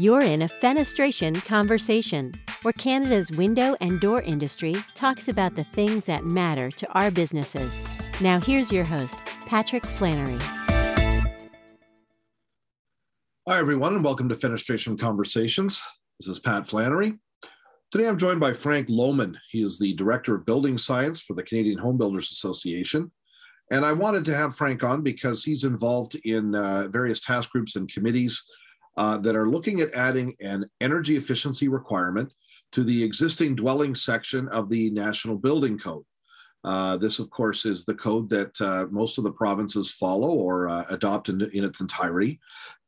You're in a fenestration conversation, where Canada's window and door industry talks about the things that matter to our businesses. Now, here's your host, Patrick Flannery. Hi, everyone, and welcome to Fenestration Conversations. This is Pat Flannery. Today I'm joined by Frank Lohman. He is the Director of Building Science for the Canadian Home Builders Association. And I wanted to have Frank on because he's involved in uh, various task groups and committees uh, that are looking at adding an energy efficiency requirement to the existing dwelling section of the National Building Code. Uh, this, of course, is the code that uh, most of the provinces follow or uh, adopt in, in, its entirety.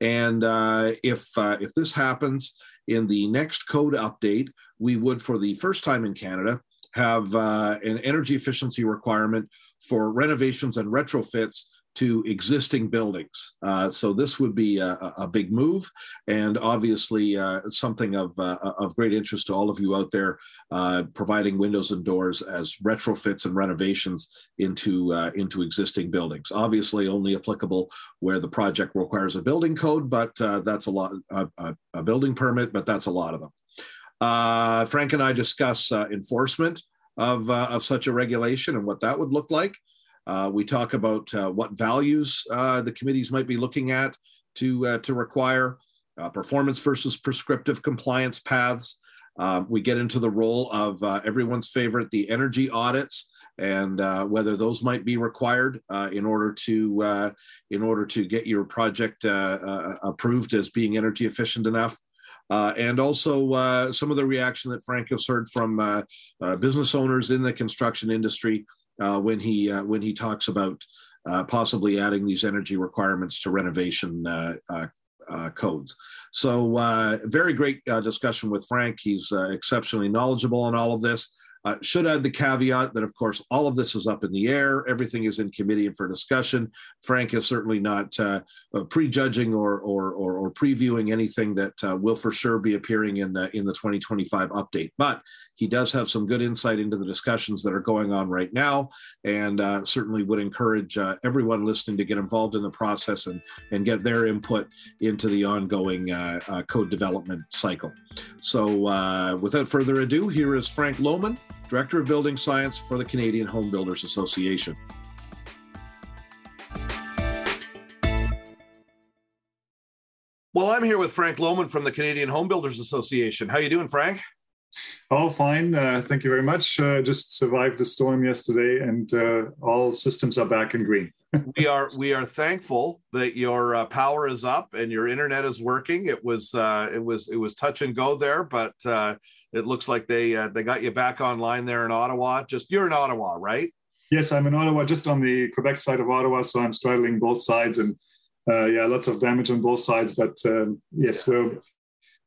And uh, if uh, if this happens in the next code update, we would, for the first time in Canada, have an energy efficiency requirement for renovations and retrofits to existing buildings. Uh, so this would be a, a big move, and obviously uh, something of uh, of great interest to all of you out there, uh, providing windows and doors as retrofits and renovations into uh, into existing buildings. Obviously, only applicable where the project requires a building code, but uh, that's a lot a, a, building permit, but that's a lot of them. Frank and I discuss enforcement of of such a regulation and what that would look like. Uh, we talk about uh, what values uh, the committees might be looking at to, uh, to require uh, performance versus prescriptive compliance paths. Uh, we get into the role of everyone's favorite, the energy audits, and whether those might be required in order to in order to get your project approved as being energy efficient enough. Uh, and also uh, some of the reaction that Frank has heard from uh, business owners in the construction industry uh, when he uh, when he talks about uh, possibly adding these energy requirements to renovation uh, uh, codes. So very great discussion with Frank. He's exceptionally knowledgeable on all of this. Uh, should add the caveat that, of course, all of this is up in the air. Everything is in committee and for discussion. Frank is certainly not uh, uh, prejudging or, or, or, or, previewing anything that uh, will for sure be appearing in the in the 2025 update. But he does have some good insight into the discussions that are going on right now, and uh, certainly would encourage uh, everyone listening to get involved in the process and and get their input into the ongoing code development cycle. So, without further ado, here is Frank Lohman Director of Building Science for the Canadian Home Builders Association. Well, I'm here with Frank Lohman from the Canadian Home Builders Association. How you doing, Frank? Oh, fine. Uh, thank you very much. Uh, just survived the storm yesterday, and uh, all systems are back in green. we are we are thankful that your uh, power is up and your internet is working. It was uh, it was it was touch and go there, but uh, it looks like they uh, they got you back online there in Ottawa. Just you're in Ottawa, right? Yes, I'm in Ottawa, just on the Quebec side of Ottawa. So I'm straddling both sides, and uh, yeah, lots of damage on both sides. But um, yes, we're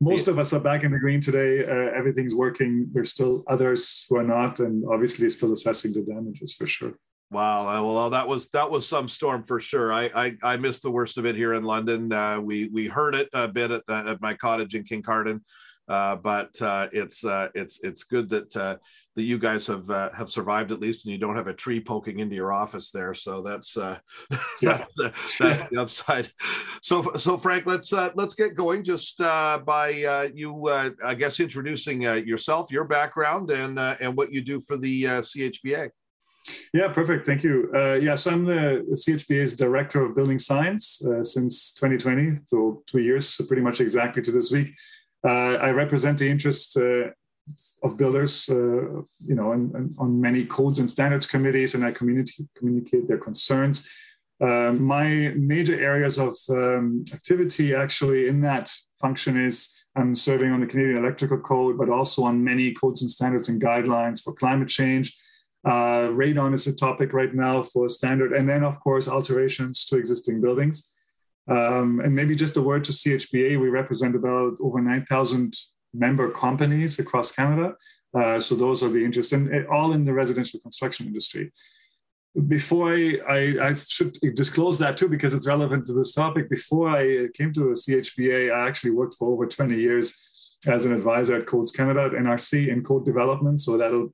most of us are back in the green today. Uh, everything's working. There's still others who are not, and obviously still assessing the damages for sure. Wow. Uh, well, that was that was some storm for sure. I I, I missed the worst of it here in London. Uh, we we heard it a bit at, the, at my cottage in Kincardine. Uh, but uh, it's uh, it's it's good that uh, that you guys have uh, have survived at least, and you don't have a tree poking into your office there. So that's uh, yeah. that's, the, that's the upside. So so Frank, let's let's get going just by you, I guess, introducing yourself, your background, and and what you do for the CHBA. Yeah, perfect. Thank you. Uh, yeah, so I'm the, CHBA's Director of Building Science uh, since 2020, so two years, so pretty much exactly to this week. Uh, I represent the interests uh, of builders, uh, you know, and, on many codes and standards committees, and I communicate their concerns. Uh, my major areas of um, activity actually in that function is I'm serving on the Canadian Electrical Code, but also on many codes and standards and guidelines for climate change. Uh, radon is a topic right now for standard, and then of course alterations to existing buildings. Um, and maybe just a word to CHBA, we represent about over 9,000 member companies across Canada. Uh, so those are the interests, and uh, all in the residential construction industry. Before I, I, I, should disclose that too, because it's relevant to this topic. Before I came to CHBA, I actually worked for over 20 years as an advisor at Codes Canada at NRC in code development. So that'll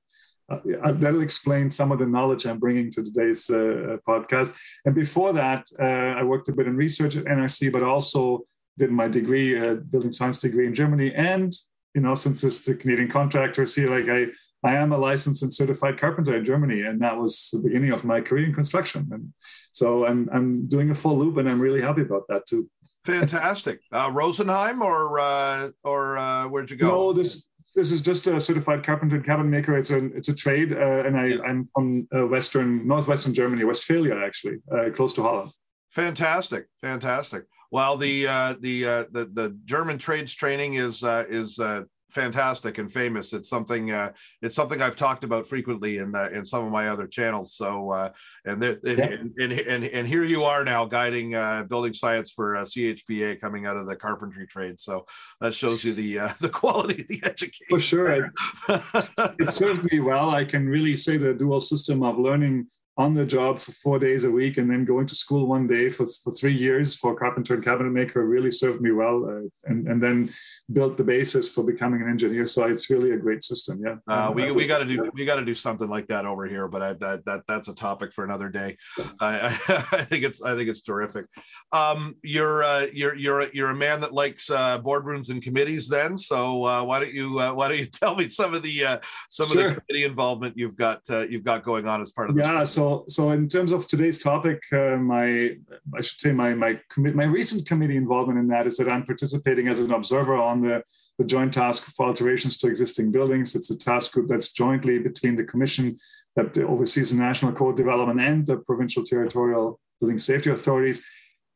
uh, uh, that'll explain some of the knowledge I'm bringing to today's uh, podcast. And before that, uh, I worked a bit in research at NRC, but also did my degree, uh, building science degree in Germany, and you know, since it's the Canadian contractor, here, like I, I am a licensed and certified carpenter in Germany, and that was the beginning of my career in construction. And so I'm I'm doing a full loop, and I'm really happy about that too. Fantastic. Uh, Rosenheim or uh, or uh, where'd you go? No, this this is just a certified carpenter and cabinet maker. It's a it's a trade, uh, and I yeah. I'm from uh, western northwestern Germany, Westphalia actually, uh, close to Holland. Fantastic, fantastic. Well, the uh, the uh, the the German trades training is uh, is uh, fantastic and famous. It's something uh, it's something I've talked about frequently in uh, in some of my other channels. So uh, and, there, yeah. and, and, and and here you are now guiding uh, building science for uh, CHBA coming out of the carpentry trade. So that shows you the uh, the quality of the education. For sure, it served me well. I can really say the dual system of learning on the job for four days a week and then going to school one day for, for three years for carpenter and cabinet maker really served me well uh, and, and then built the basis for becoming an engineer. So it's really a great system yeah. Uh, we, we got to do we got to do something like that over here but I, that, that that's a topic for another day. I, I, think it's i think it's terrific. Um, you're uh, you're you're you're a man that likes uh, boardrooms and committees then so uh, why don't you uh, why don't you tell me some of the some sure. of the committee involvement you've got you've got going on as part of yeah so so, in terms of today's topic, uh, my I should say my my my recent committee involvement in that is that I'm participating as an observer on the the Joint Task for Alterations to Existing Buildings. It's a task group that's jointly between the Commission that oversees the national code development and the provincial territorial building safety authorities.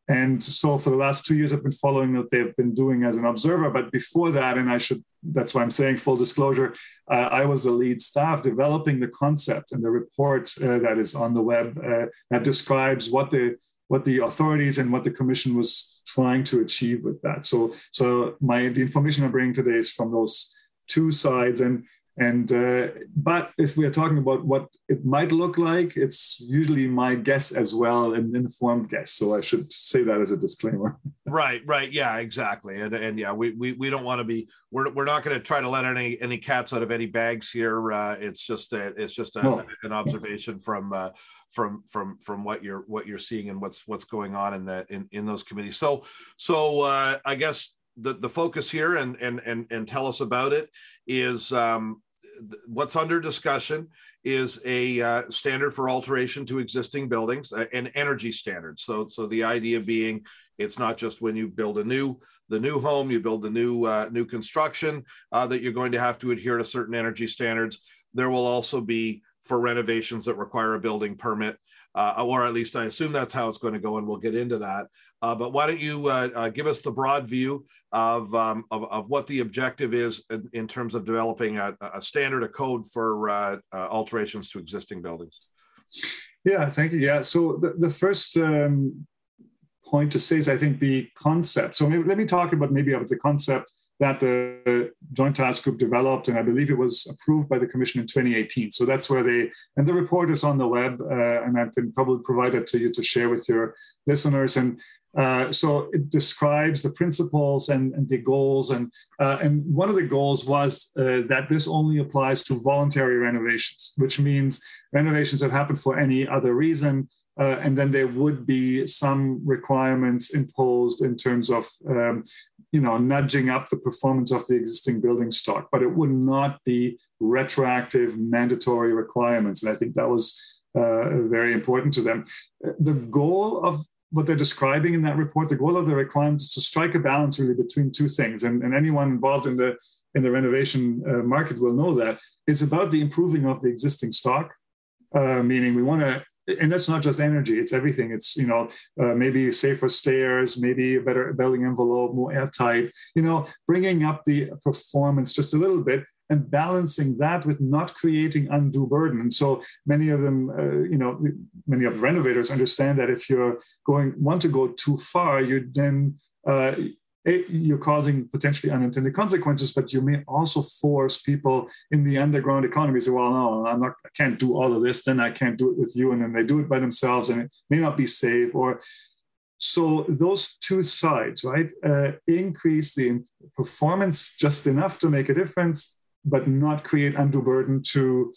And so for the last two years, I've been following what they've been doing as an observer. But before that, and I should, that's why I'm saying full disclosure, uh, I was the lead staff developing the concept and the report uh, that is on the web uh, that describes what the what the authorities and what the commission was trying to achieve with that. So, so my the information I'm bringing today is from those two sides, and and uh, but if we are talking about what it might look like, it's usually my guess as well, an informed guess. So I should say that as a disclaimer. Right, right, yeah, exactly, and and yeah, we we, we don't want to be we're, we're not going to try to let any any cats out of any bags here. Uh, it's just a, it's just a, no. an observation from. Uh, from from from what you're what you're seeing and what's what's going on in the in in those committees so so uh i guess the the focus here and and and and tell us about it is um what's under discussion is a uh, standard for alteration to existing buildings, uh, an energy standard. So, so the idea being, it's not just when you build a new the new home, you build the new uh, new construction uh, that you're going to have to adhere to certain energy standards. There will also be for renovations that require a building permit, uh, or at least I assume that's how it's going to go, and we'll get into that. Uh, but why don't you uh, uh, give us the broad view of, um, of, of, what the objective is in, in terms of developing a, a, standard, a code for alterations to existing buildings? Yeah, thank you. Yeah, so the, the first um, point to say is I think the concept. So maybe, let me talk about maybe about the concept that the Joint Task Group developed, and I believe it was approved by the Commission in 2018. So that's where they, and the report is on the web, uh, and I can probably provide it to you to share with your listeners. And uh, so it describes the principles and, and the goals, and uh, and one of the goals was uh, that this only applies to voluntary renovations, which means renovations that happen for any other reason, uh, and then there would be some requirements imposed in terms of um, you know nudging up the performance of the existing building stock, but it would not be retroactive mandatory requirements, and I think that was uh, very important to them. The goal of what they're describing in that report, the goal of the requirements is to strike a balance really between two things. And, and anyone involved in the in the renovation uh, market will know that it's about the improving of the existing stock, uh, meaning we want to. And that's not just energy; it's everything. It's you know uh, maybe safer stairs, maybe a better building envelope, more airtight. You know, bringing up the performance just a little bit, and balancing that with not creating undue burden. And so many of them, uh, you know, many of the renovators understand that if you're going want to go too far, you then uh, you're causing potentially unintended consequences, but you may also force people in the underground economy to say, well, no, I'm not, I can't do all of this, then I can't do it with you. And then they do it by themselves and it may not be safe. Or so those two sides, right, uh, increase the performance just enough to make a difference but not create undue burden to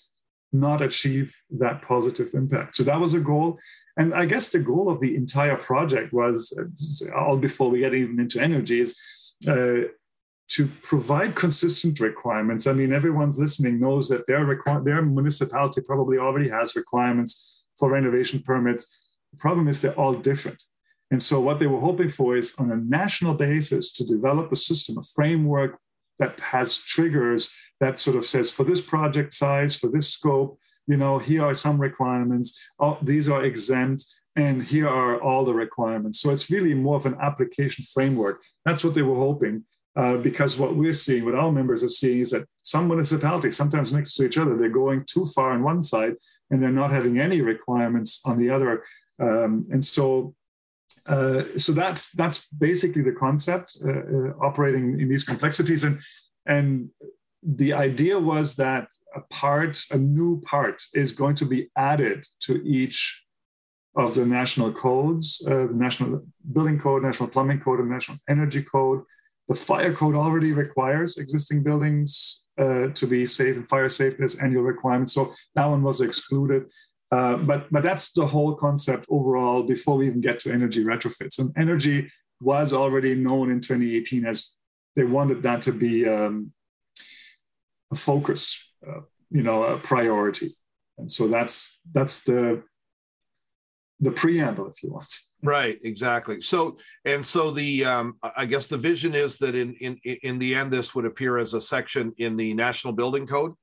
not achieve that positive impact. So that was a goal. And I guess the goal of the entire project was, all before we get even into energy, is uh, to provide consistent requirements. I mean, everyone's listening knows that their requ- their municipality probably already has requirements for renovation permits. The problem is they're all different. And so, what they were hoping for is on a national basis to develop a system, a framework that has triggers that sort of says for this project size, for this scope, you know, here are some requirements, oh, these are exempt, and here are all the requirements. So it's really more of an application framework. That's what they were hoping. Uh, because what we're seeing, what our members are seeing, is that some municipalities, sometimes next to each other, they're going too far on one side and they're not having any requirements on the other. Um, and so uh, so that's that's basically the concept uh, uh, operating in these complexities. And and the idea was that a part a new part is going to be added to each of the national codes uh, the national building code national plumbing code and national energy code. The fire code already requires existing buildings uh, to be safe and fire safe as annual requirements. So that one was excluded uh, but but that's the whole concept overall before we even get to energy retrofits. And energy was already known in 2018 as they wanted that to be um, a focus, uh, you know, a priority. And so that's that's the the preamble, if you want. Right, exactly. So and so the um, I guess the vision is that in in in the end, this would appear as a section in the National Building Code.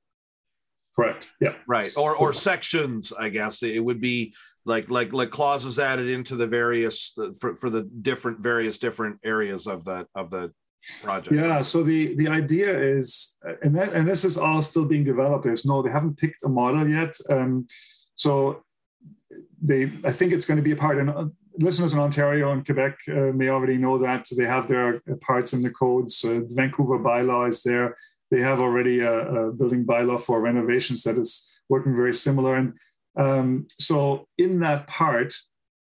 Correct. Yeah. Right. Or or sections, I guess it would be like like like clauses added into the various for, for the different various different areas of the of the project. Yeah. So the the idea is, and that and this is all still being developed. There's no, they haven't picked a model yet. Um, so they, I think it's going to be a part. And uh, listeners in Ontario and Quebec uh, may already know that they have their parts in the codes. Uh, the Vancouver bylaw is there they have already a, a building bylaw for renovations that is working very similar. And um, so in that part,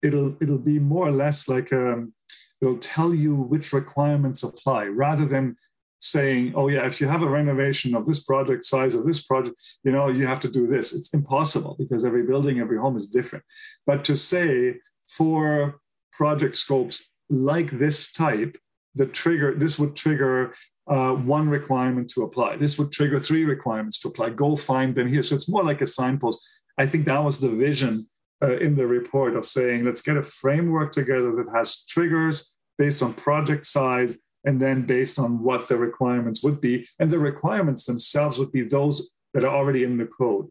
it'll it'll be more or less like um, it'll tell you which requirements apply rather than saying, oh yeah, if you have a renovation of this project size of this project, you know, you have to do this. It's impossible because every building, every home is different. But to say for project scopes like this type, the trigger, this would trigger uh, one requirement to apply. This would trigger three requirements to apply. Go find them here. So it's more like a signpost. I think that was the vision uh, in the report of saying, let's get a framework together that has triggers based on project size and then based on what the requirements would be. And the requirements themselves would be those that are already in the code.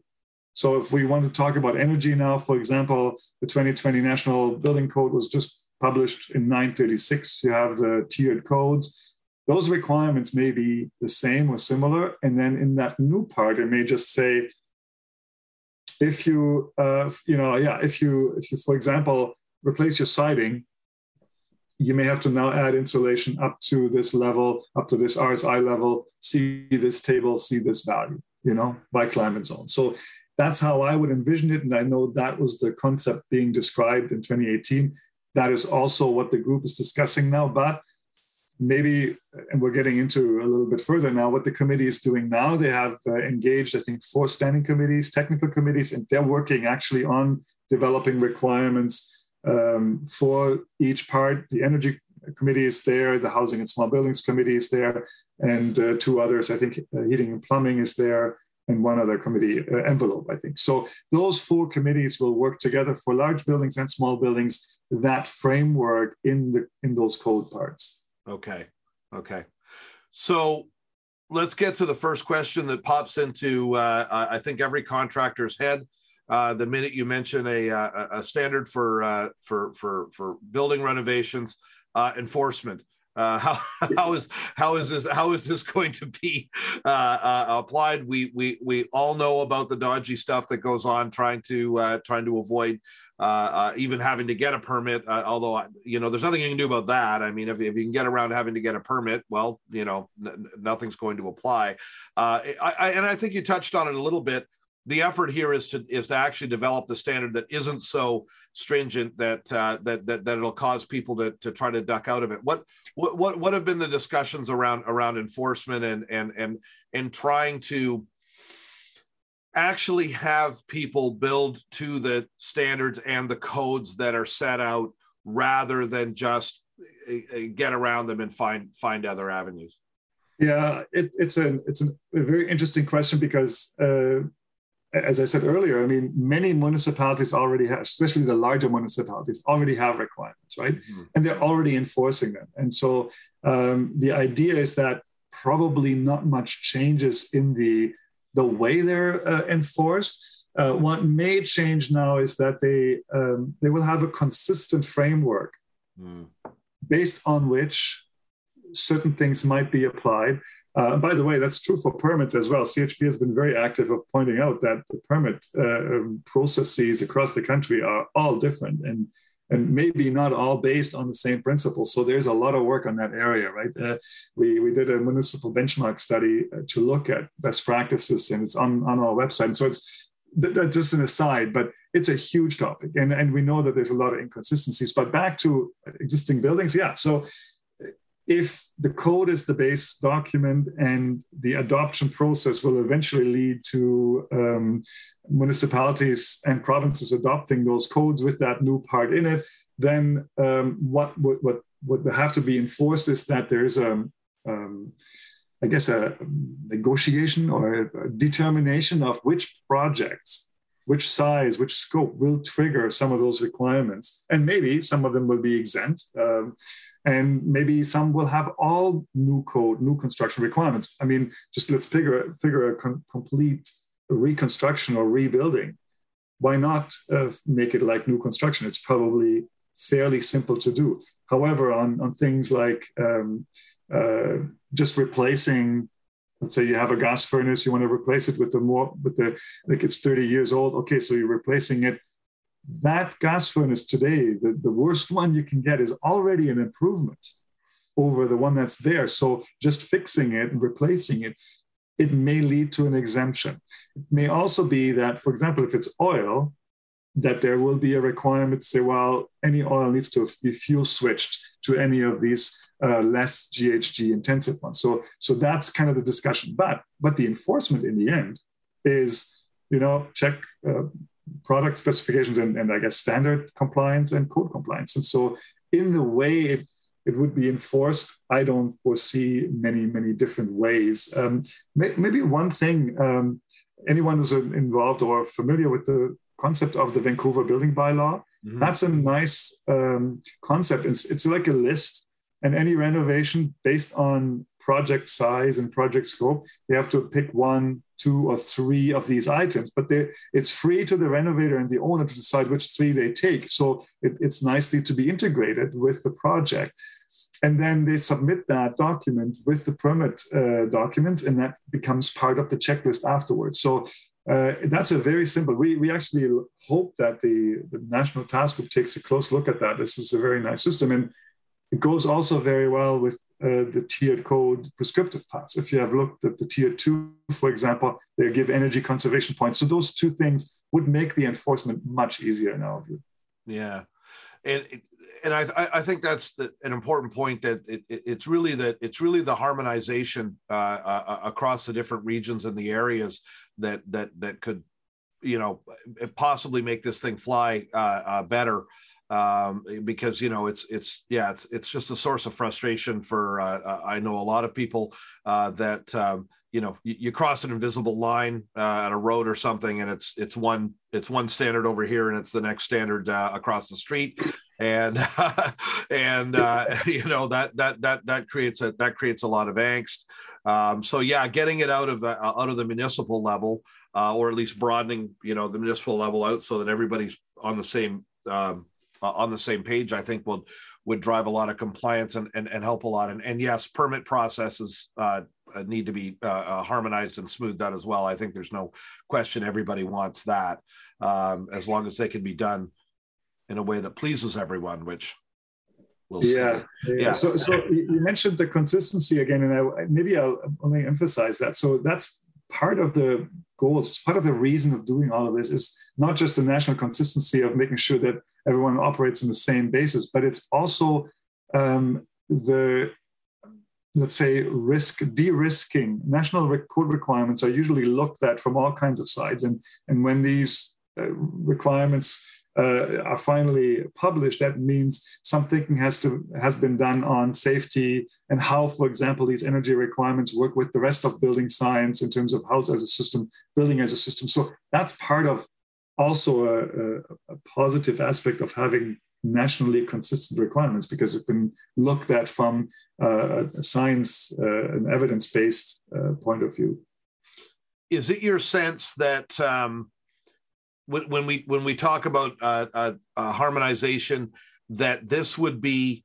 So if we want to talk about energy now, for example, the 2020 National Building Code was just published in 936. You have the tiered codes those requirements may be the same or similar. And then in that new part, it may just say, if you, uh, you know, yeah, if you, if you, for example, replace your siding, you may have to now add insulation up to this level, up to this RSI level, see this table, see this value, you know, by climate zone. So that's how I would envision it. And I know that was the concept being described in 2018. That is also what the group is discussing now. But maybe, and we're getting into a little bit further now, what the committee is doing now. They have uh, engaged, I think, four standing committees, technical committees, and they're working actually on developing requirements um, for each part. The energy committee is there, the housing and small buildings committee is there, and uh, two others, I think, uh, heating and plumbing is there. And one other committee uh, envelope, I think. So those four committees will work together for large buildings and small buildings. That framework in the in those code parts. Okay. Okay. So let's get to the first question that pops into, uh, I think, every contractor's head. Uh, the minute you mention a, uh, a, a standard for, uh, for, for, for building renovations, uh, enforcement. Uh, how how is how is this how is this going to be uh, uh, applied? We we we all know about the dodgy stuff that goes on trying to uh, trying to avoid uh, uh, even having to get a permit. Although you know, there's nothing you can do about that. I mean, if, if you can get around having to get a permit, well, you know, n- nothing's going to apply. I, I, and I think you touched on it a little bit. The effort here is to is to actually develop the standard that isn't so stringent that uh, that, that that it'll cause people to to try to duck out of it. What what what have been the discussions around around enforcement and and and and trying to actually have people build to the standards and the codes that are set out rather than just uh, uh, get around them and find find other avenues yeah it, it's a it's a very interesting question because uh, as i said earlier i mean many municipalities already have especially the larger municipalities already have requirements right mm-hmm. and they're already enforcing them and so um, the idea is that probably not much changes in the the way they're uh, enforced. Uh, what may change now is that they um, they will have a consistent framework mm. based on which certain things might be applied. Uh, by the way, that's true for permits as well. CHBA has been very active of pointing out that the permit uh, um, processes across the country are all different, and and maybe not all based on the same principles. So there's a lot of work on that area, right? Uh, we, we did a municipal benchmark study uh, to look at best practices, and it's on, on our website. so it's th- just an aside, but it's a huge topic, and and we know that there's a lot of inconsistencies. But back to existing buildings, yeah. So if the code is the base document and the adoption process will eventually lead to um, municipalities and provinces adopting those codes with that new part in it, then um, what, what, what, would have to be enforced is that there's a, um, I guess, a negotiation or a determination of which projects, which size, which scope will trigger some of those requirements. And maybe some of them will be exempt. Um, and maybe some will have all new code, new construction requirements. I mean, just let's figure figure a com- complete reconstruction or rebuilding. Why not uh, make it like new construction? It's probably fairly simple to do. However, on on things like um, uh, just replacing let's say you have a gas furnace you want to replace it with the more with the like it's 30 years old okay so you're replacing it that gas furnace today, the, the worst one you can get, is already an improvement over the one that's there. So just fixing it and replacing it, it may lead to an exemption. It may also be that, for example, if it's oil, that there will be a requirement to say, well, any oil needs to be fuel switched to any of these uh, less GHG intensive ones. So, so that's kind of the discussion. But, but the enforcement in the end is, you know, check uh, product specifications and, and I guess standard compliance and code compliance. And so, in the way it, it would be enforced, I don't foresee many, many different ways. Um, may, maybe one thing um, anyone who's involved or familiar with the concept of the Vancouver building bylaw, mm-hmm. that's a nice um, concept. It's, it's like a list, and any renovation based on project size and project scope, they have to pick one, two, or three of these items. But it's free to the renovator and the owner to decide which three they take. So it, it's nicely to be integrated with the project. And then they submit that document with the permit uh, documents, and that becomes part of the checklist afterwards. So uh, that's a very simple. We, we actually hope that the, the National Task Group takes a close look at that. This is a very nice system. And it goes also very well with uh, the tiered code prescriptive parts. If you have looked at the tier two, for example, they give energy conservation points. So those two things would make the enforcement much easier in our view. Yeah, and and I I think that's the, an important point that it, it's really that it's really the harmonization uh, uh, across the different regions and the areas that that that could you know possibly make this thing fly uh, uh, better um, because you know it's it's yeah it's it's just a source of frustration for uh, uh, I know a lot of people uh, that um, you know you, you, cross an invisible line uh, at a road or something and it's it's one it's one standard over here and it's the next standard uh, across the street. And and uh, you know that that that that creates a that creates a lot of angst. Um, so yeah getting it out of the out of the municipal level or at least broadening you know the municipal level out so that everybody's on the same um, uh, on the same page, I think would would drive a lot of compliance and and, and help a lot. And, and yes, permit processes uh, uh need to be uh, uh, harmonized and smoothed out as well. I think there's no question everybody wants that, um, as long as they can be done in a way that pleases everyone, which We'll yeah, yeah, yeah. So, so you mentioned the consistency again, and I, maybe I'll only emphasize that. So that's part of the goals, part of the reason of doing all of this is not just the national consistency of making sure that everyone operates on the same basis, but it's also um, the let's say risk de-risking. National code requirements are usually looked at from all kinds of sides. And and when these uh, requirements uh, are finally published that means some thinking has to has been done on safety and how for example these energy requirements work with the rest of building science in terms of house as a system building as a system so that's part of also a, a, a positive aspect of having nationally consistent requirements because it's been looked at from uh, a science uh, and evidence based uh, point of view. Is it your sense that um, when, when, we when we talk about uh, uh, uh, harmonization, that this would be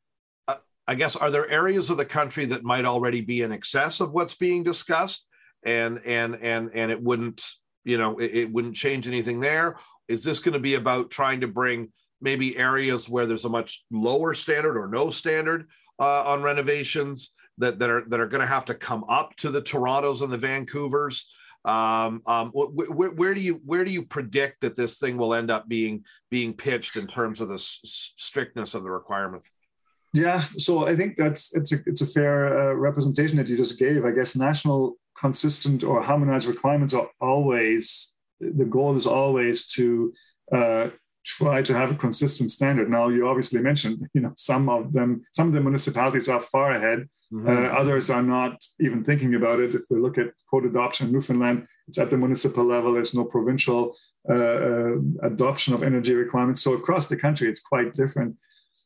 I guess are there areas of the country that might already be in excess of what's being discussed, and and and and it wouldn't you know it, it wouldn't change anything there? Is this going to be about trying to bring maybe areas where there's a much lower standard or no standard uh, on renovations that, that are that are going to have to come up to the Torontos and the Vancouvers. Um, um, wh- wh- where do you where do you predict that this thing will end up being being pitched in terms of the s- strictness of the requirements? Yeah, so I think that's it's a it's a fair uh, representation that you just gave. I guess national consistent or harmonized requirements are always the goal is always to uh, try to have a consistent standard. Now, you obviously mentioned, you know, some of them, some of the municipalities are far ahead. Mm-hmm. Uh, others are not even thinking about it. If we look at code adoption in Newfoundland, it's at the municipal level. There's no provincial uh, uh, adoption of energy requirements. So across the country, it's quite different.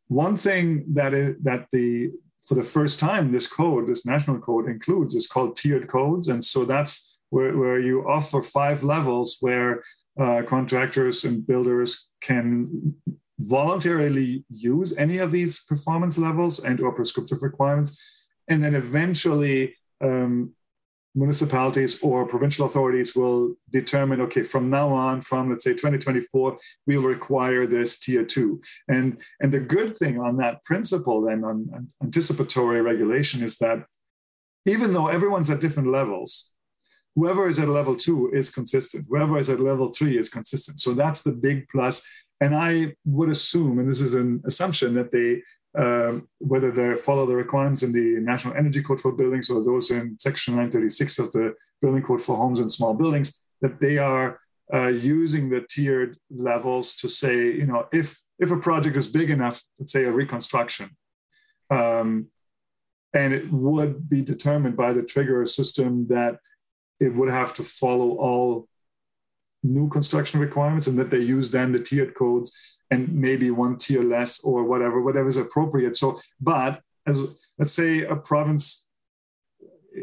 One thing that is, that the for the first time this code, this national code includes is called tiered codes, and so that's where, where you offer five levels where uh, contractors and builders can voluntarily use any of these performance levels and or prescriptive requirements and then eventually um, municipalities or provincial authorities will determine okay from now on from let's say 2024 we'll require this tier 2 and and the good thing on that principle then on, on anticipatory regulation is that even though everyone's at different levels whoever is at level two is consistent. Whoever is at level three is consistent. So that's the big plus. And I would assume, and this is an assumption, that they um, whether they follow the requirements in the National Energy Code for buildings or those in Section 936 of the Building Code for homes and small buildings, that they are uh, using the tiered levels to say, you know, if if a project is big enough, let's say a reconstruction, um, and it would be determined by the trigger system that it would have to follow all new construction requirements and that they use then the tiered codes and maybe one tier less or whatever, whatever is appropriate. So, but as let's say a province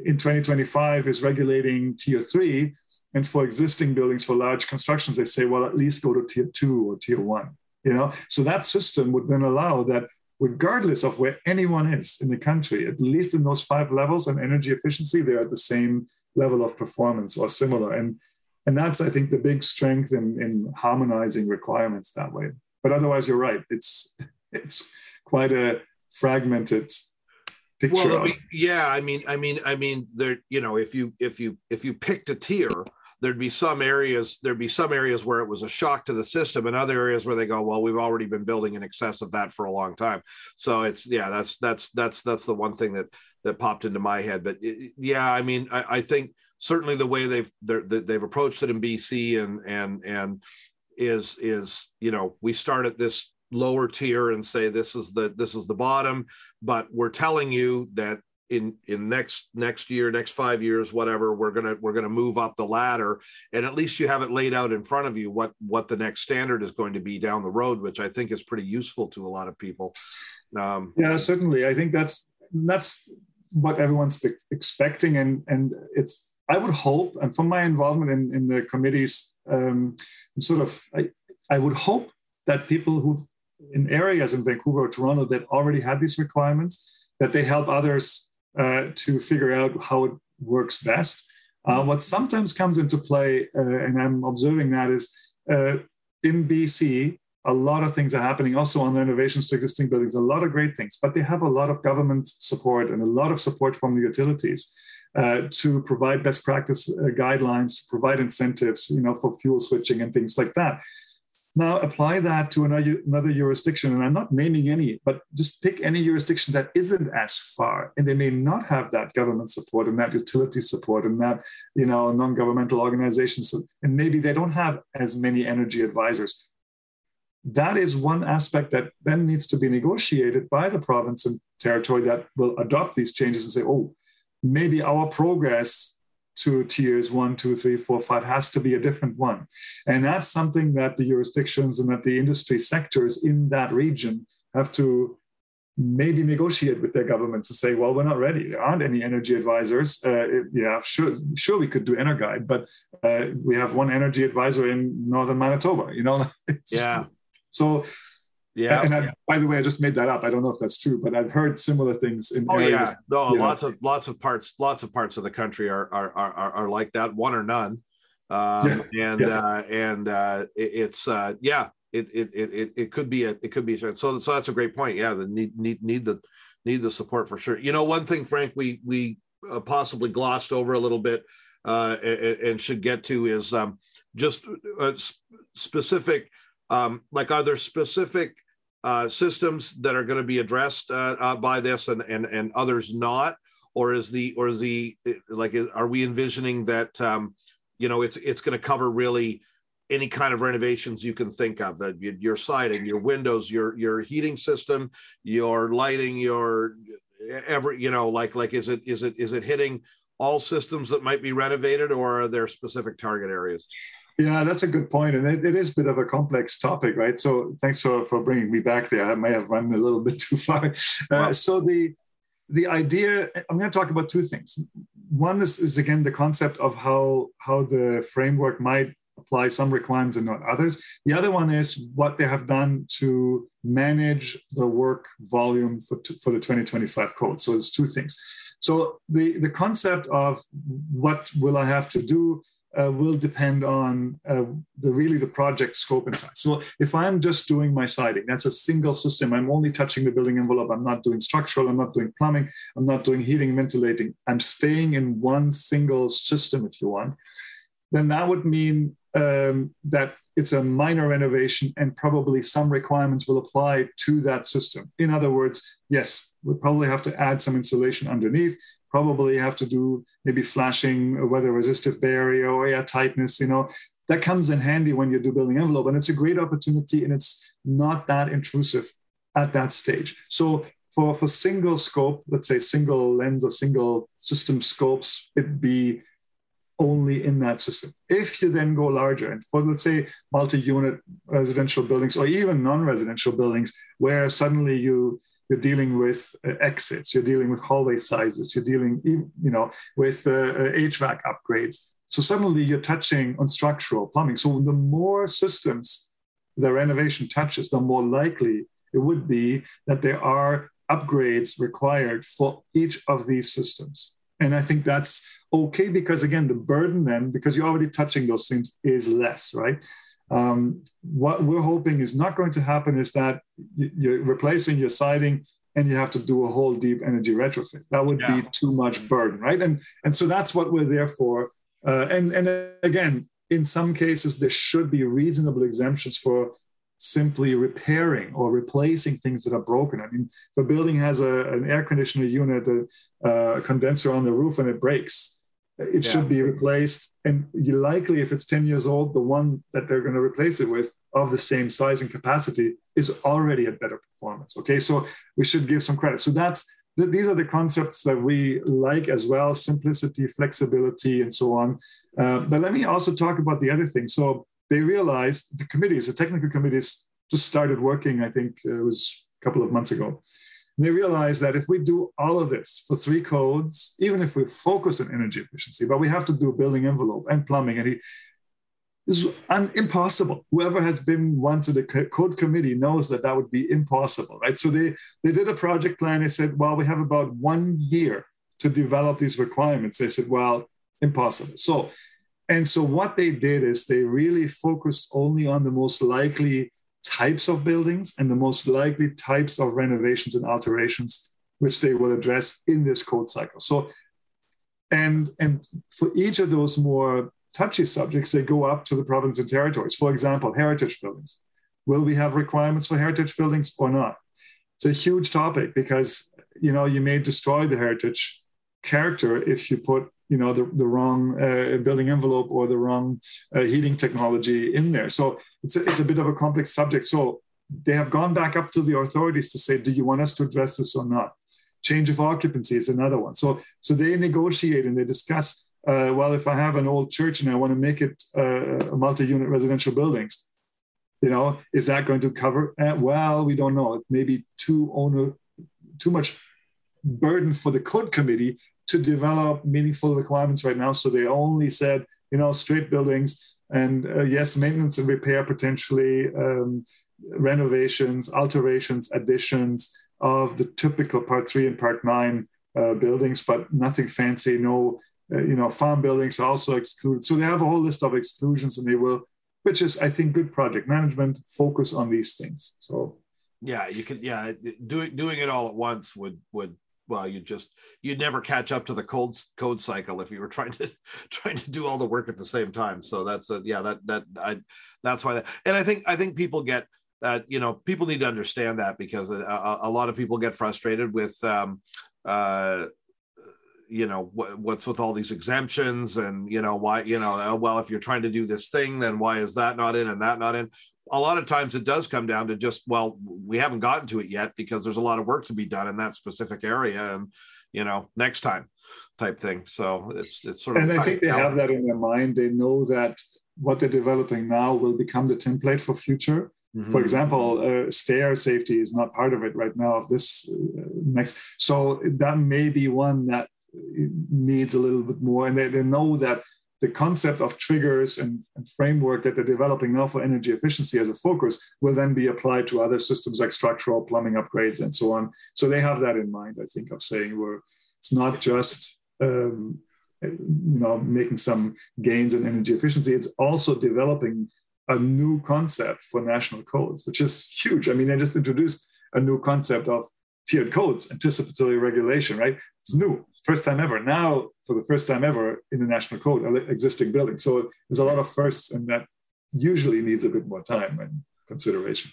in 2025 is regulating tier three, and for existing buildings for large constructions, they say, well, at least go to tier two or tier one. You know, so that system would then allow that regardless of where anyone is in the country, at least in those five levels and energy efficiency, they're at the same level of performance or similar. And and that's I think the big strength in, in harmonizing requirements that way. But otherwise, you're right. It's it's quite a fragmented picture. Well, yeah, I mean, I mean, I mean, there. You know, if you if you if you picked a tier, there'd be some areas there'd be some areas where it was a shock to the system and other areas where they go well we've already been building in excess of that for a long time so it's yeah that's that's that's that's the one thing that that popped into my head. But yeah, I mean, I, I think certainly the way they've they've approached it in BC and and and is is you know we start at this lower tier and say this is the this is the bottom, but we're telling you that in in next next year next five years whatever we're gonna we're gonna move up the ladder. And at least you have it laid out in front of you what what the next standard is going to be down the road which i think is pretty useful to a lot of people. Um, yeah certainly. I think that's that's what everyone's expecting, and and it's I would hope, and from my involvement in, in the committees, um, sort of I, I would hope that people who in areas in Vancouver or Toronto that already have these requirements, that they help others uh, to figure out how it works best. Uh, what sometimes comes into play, uh, and I'm observing that, is uh, in BC, a lot of things are happening also on renovations to existing buildings, a lot of great things, but they have a lot of government support and a lot of support from the utilities. Uh, to provide best practice uh, guidelines, to provide incentives, you know, for fuel switching and things like that. Now apply that to another, another jurisdiction, and I'm not naming any, but just pick any jurisdiction that isn't as far, and they may not have that government support and that utility support and that you know non-governmental organizations, and maybe they don't have as many energy advisors. That is one aspect that then needs to be negotiated by the province and territory that will adopt these changes and say, oh, maybe our progress to tiers one, two, three, four, five has to be a different one. And that's something that the jurisdictions and that the industry sectors in that region have to maybe negotiate with their governments to say, well, we're not ready. There aren't any energy advisors. Uh, yeah, sure, sure, we could do EnerGuide, but uh, we have one energy advisor in northern Manitoba. You know, yeah. So yeah. And I, by the way, I just made that up. I don't know if that's true, but I've heard similar things in. Oh yeah, no, lots know. of lots of parts, lots of parts of the country are are are, are like that, one or none. Um, yeah. and yeah. Uh, and uh, it, it's uh, yeah, it, it it it could be a it could be so so that's a great point. Yeah, the need need need the need the support for sure. You know, one thing, Frank, we we uh, possibly glossed over a little bit uh, and, and should get to is um, just uh, specific. Um, like, are there specific uh, systems that are going to be addressed uh, uh, by this and, and and others not? Or is the or is the like are we envisioning that um, you know it's it's going to cover really any kind of renovations you can think of that your siding your windows your your heating system your lighting your every you know like like is it is it is it hitting all systems that might be renovated or are there specific target areas yeah, that's a good point, and it, it is a bit of a complex topic, right? So thanks for, for bringing me back there. I may have run a little bit too far. Uh, so the the idea, I'm going to talk about two things. One is, is again the concept of how how the framework might apply some requirements and not others. The other one is what they have done to manage the work volume for, for the 2025 code. So it's two things. So the, the concept of what will I have to do uh, will depend on uh, the really the project scope and size. So if I'm just doing my siding, that's a single system. I'm only touching the building envelope. I'm not doing structural. I'm not doing plumbing. I'm not doing heating, ventilating. I'm staying in one single system, if you want. Then that would mean um, that it's a minor renovation and probably some requirements will apply to that system. In other words, yes, we'll probably have to add some insulation underneath probably have to do maybe flashing, a weather resistive barrier or air tightness, you know, that comes in handy when you do building envelope. And it's a great opportunity and it's not that intrusive at that stage. So for, for single scope, let's say single lens or single system scopes, it'd be only in that system. If you then go larger and for let's say multi-unit residential buildings or even non-residential buildings where suddenly you you're dealing with uh, exits, you're dealing with hallway sizes, you're dealing, you know, with uh, uh HVAC upgrades. So suddenly you're touching on structural plumbing. So the more systems the renovation touches, the more likely it would be that there are upgrades required for each of these systems. And I think that's okay because again, the burden then, because you're already touching those things, is less, right? Um, what we're hoping is not going to happen is that you're replacing your siding and you have to do a whole deep energy retrofit. That would yeah. be too much burden, right? And and so that's what we're there for. Uh, and and again, in some cases, there should be reasonable exemptions for simply repairing or replacing things that are broken. I mean, if a building has a, an air conditioner unit, a, a condenser on the roof, and it breaks, it yeah. should be replaced. And you likely, if it's 10 years old, the one that they're going to replace it with of the same size and capacity is already at better performance. Okay, so we should give some credit. So that's these are the concepts that we like as well simplicity, flexibility, and so on. Uh, but let me also talk about the other thing. So they realized the committees, the technical committees, just started working, I think it was a couple of months ago. They realize that if we do all of this for three codes, even if we focus on energy efficiency, but we have to do building envelope and plumbing, and he, is impossible. Whoever has been once in the code committee knows that that would be impossible, right? So they they did a project plan. They said, well, we have about one year to develop these requirements. They said, well, impossible. So, and so what they did is they really focused only on the most likely types of buildings and the most likely types of renovations and alterations which they will address in this code cycle. So, and and for each of those more touchy subjects, they go up to the province and territories. For example, heritage buildings. will we have requirements for heritage buildings or not? It's a huge topic because you know you may destroy the heritage character if you put you know the, the wrong uh, building envelope or the wrong uh, heating technology in there. So it's a, it's a bit of a complex subject. So they have gone back up to the authorities to say do you want us to address this or not? Change of occupancy is another one. So so they negotiate and they discuss uh, well if i have an old church and i want to make it uh, a multi-unit residential buildings you know is that going to cover? Uh, well we don't know. It may be too owner too much burden for the code committee to develop meaningful requirements right now. So they only said, you know, straight buildings and uh, yes, maintenance and repair potentially, um, renovations, alterations, additions of the typical part three and part nine uh, buildings, but nothing fancy. No, uh, you know, farm buildings are also excluded. So they have a whole list of exclusions, and they will, which is, I think, good project management. Focus on these things. So yeah, you can. Yeah, doing doing it all at once would would well you just you'd never catch up to the code code cycle if you were trying to trying to do all the work at the same time. So that's a yeah that that i that's why that and i think i think people get that you know people need to understand that because a, a lot of people get frustrated with um uh you know what, what's with all these exemptions and you know why you know well if you're trying to do this thing then why is that not in and that not in a lot of times it does come down to just well we haven't gotten to it yet because there's a lot of work to be done in that specific area and you know next time type thing. So it's it's sort of and i think they have that in their mind. They know that what they're developing now will become the template for future. Mm-hmm. for example uh, stair safety is not part of it right now of this uh, next. So that may be one that needs a little bit more. And they, they know that the concept of triggers and, and, framework that they're developing now for energy efficiency as a focus will then be applied to other systems like structural plumbing upgrades and so on. So they have that in mind, I think, of saying we're it's not just um, you know making some gains in energy efficiency, it's also developing a new concept for national codes, which is huge. I mean, they just introduced a new concept of tiered codes, anticipatory regulation, right? It's new first time ever. Now, for the first time ever in the national code, existing building. So there's a lot of firsts, and that usually needs a bit more time and consideration.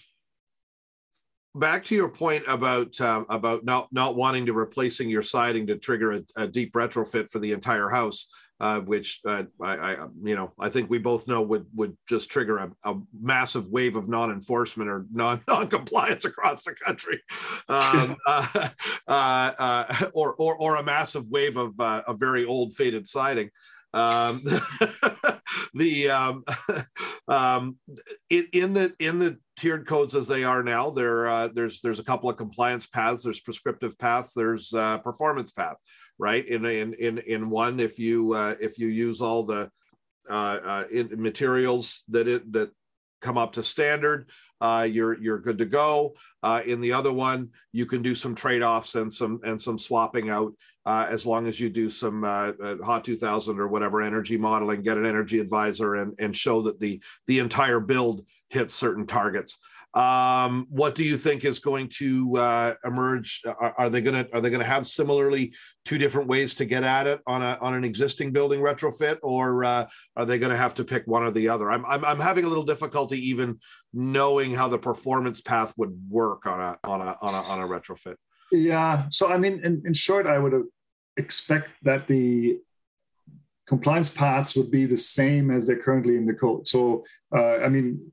Back to your point about uh, about not not wanting to replacing your siding to trigger a, a deep retrofit for the entire house uh, which uh, I, I, you know, I think we both know would would just trigger a, a massive wave of non-enforcement or non non-compliance across the country, um, uh, uh, uh, or, or or a massive wave of uh, a very old faded siding. Um, the um, um, in, in, the in the tiered codes as they are now, there there's there's a couple of compliance paths. There's prescriptive path. There's performance path right? In in in in one, if you uh, if you use all the uh, uh, materials that it that come up to standard, uh, you're you're good to go. Uh, in the other one, you can do some trade offs and some and some swapping out uh, as long as you do some uh, uh HOT 2000 or whatever energy modeling, get an energy advisor, and and show that the the entire build hits certain targets. Um, what do you think is going to uh, emerge? Are, are they going to are they going to have similarly two different ways to get at it on a on an existing building retrofit, or uh, are they going to have to pick one or the other? I'm, I'm I'm having a little difficulty even knowing how the performance path would work on a on a on a on a retrofit. Yeah. So I mean, in, in short, I would expect that the compliance paths would be the same as they're currently in the code. So, uh, I mean,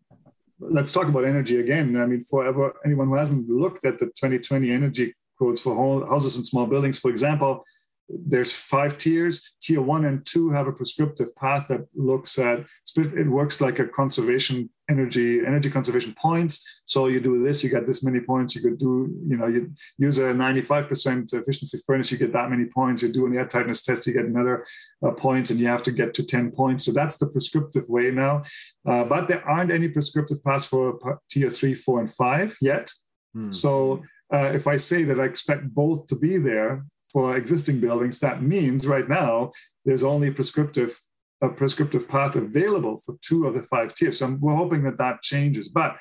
let's talk about energy again. I mean, for anyone who hasn't looked at the 2020 energy codes for houses and small buildings, for example, there's five tiers. Tier one and two have a prescriptive path that looks at it works like a conservation energy energy conservation points. So you do this, you get this many points. You could do, you know, you use a 95% efficiency furnace, you get that many points. You do an air tightness test, you get another uh, points, and you have to get to 10 points. So that's the prescriptive way now. Uh, but there aren't any prescriptive paths for tier three, four, and five yet. Hmm. So uh, if I say that I expect both to be there, for existing buildings, that means right now there's only prescriptive a prescriptive path available for two of the five tiers. So we're hoping that that changes. But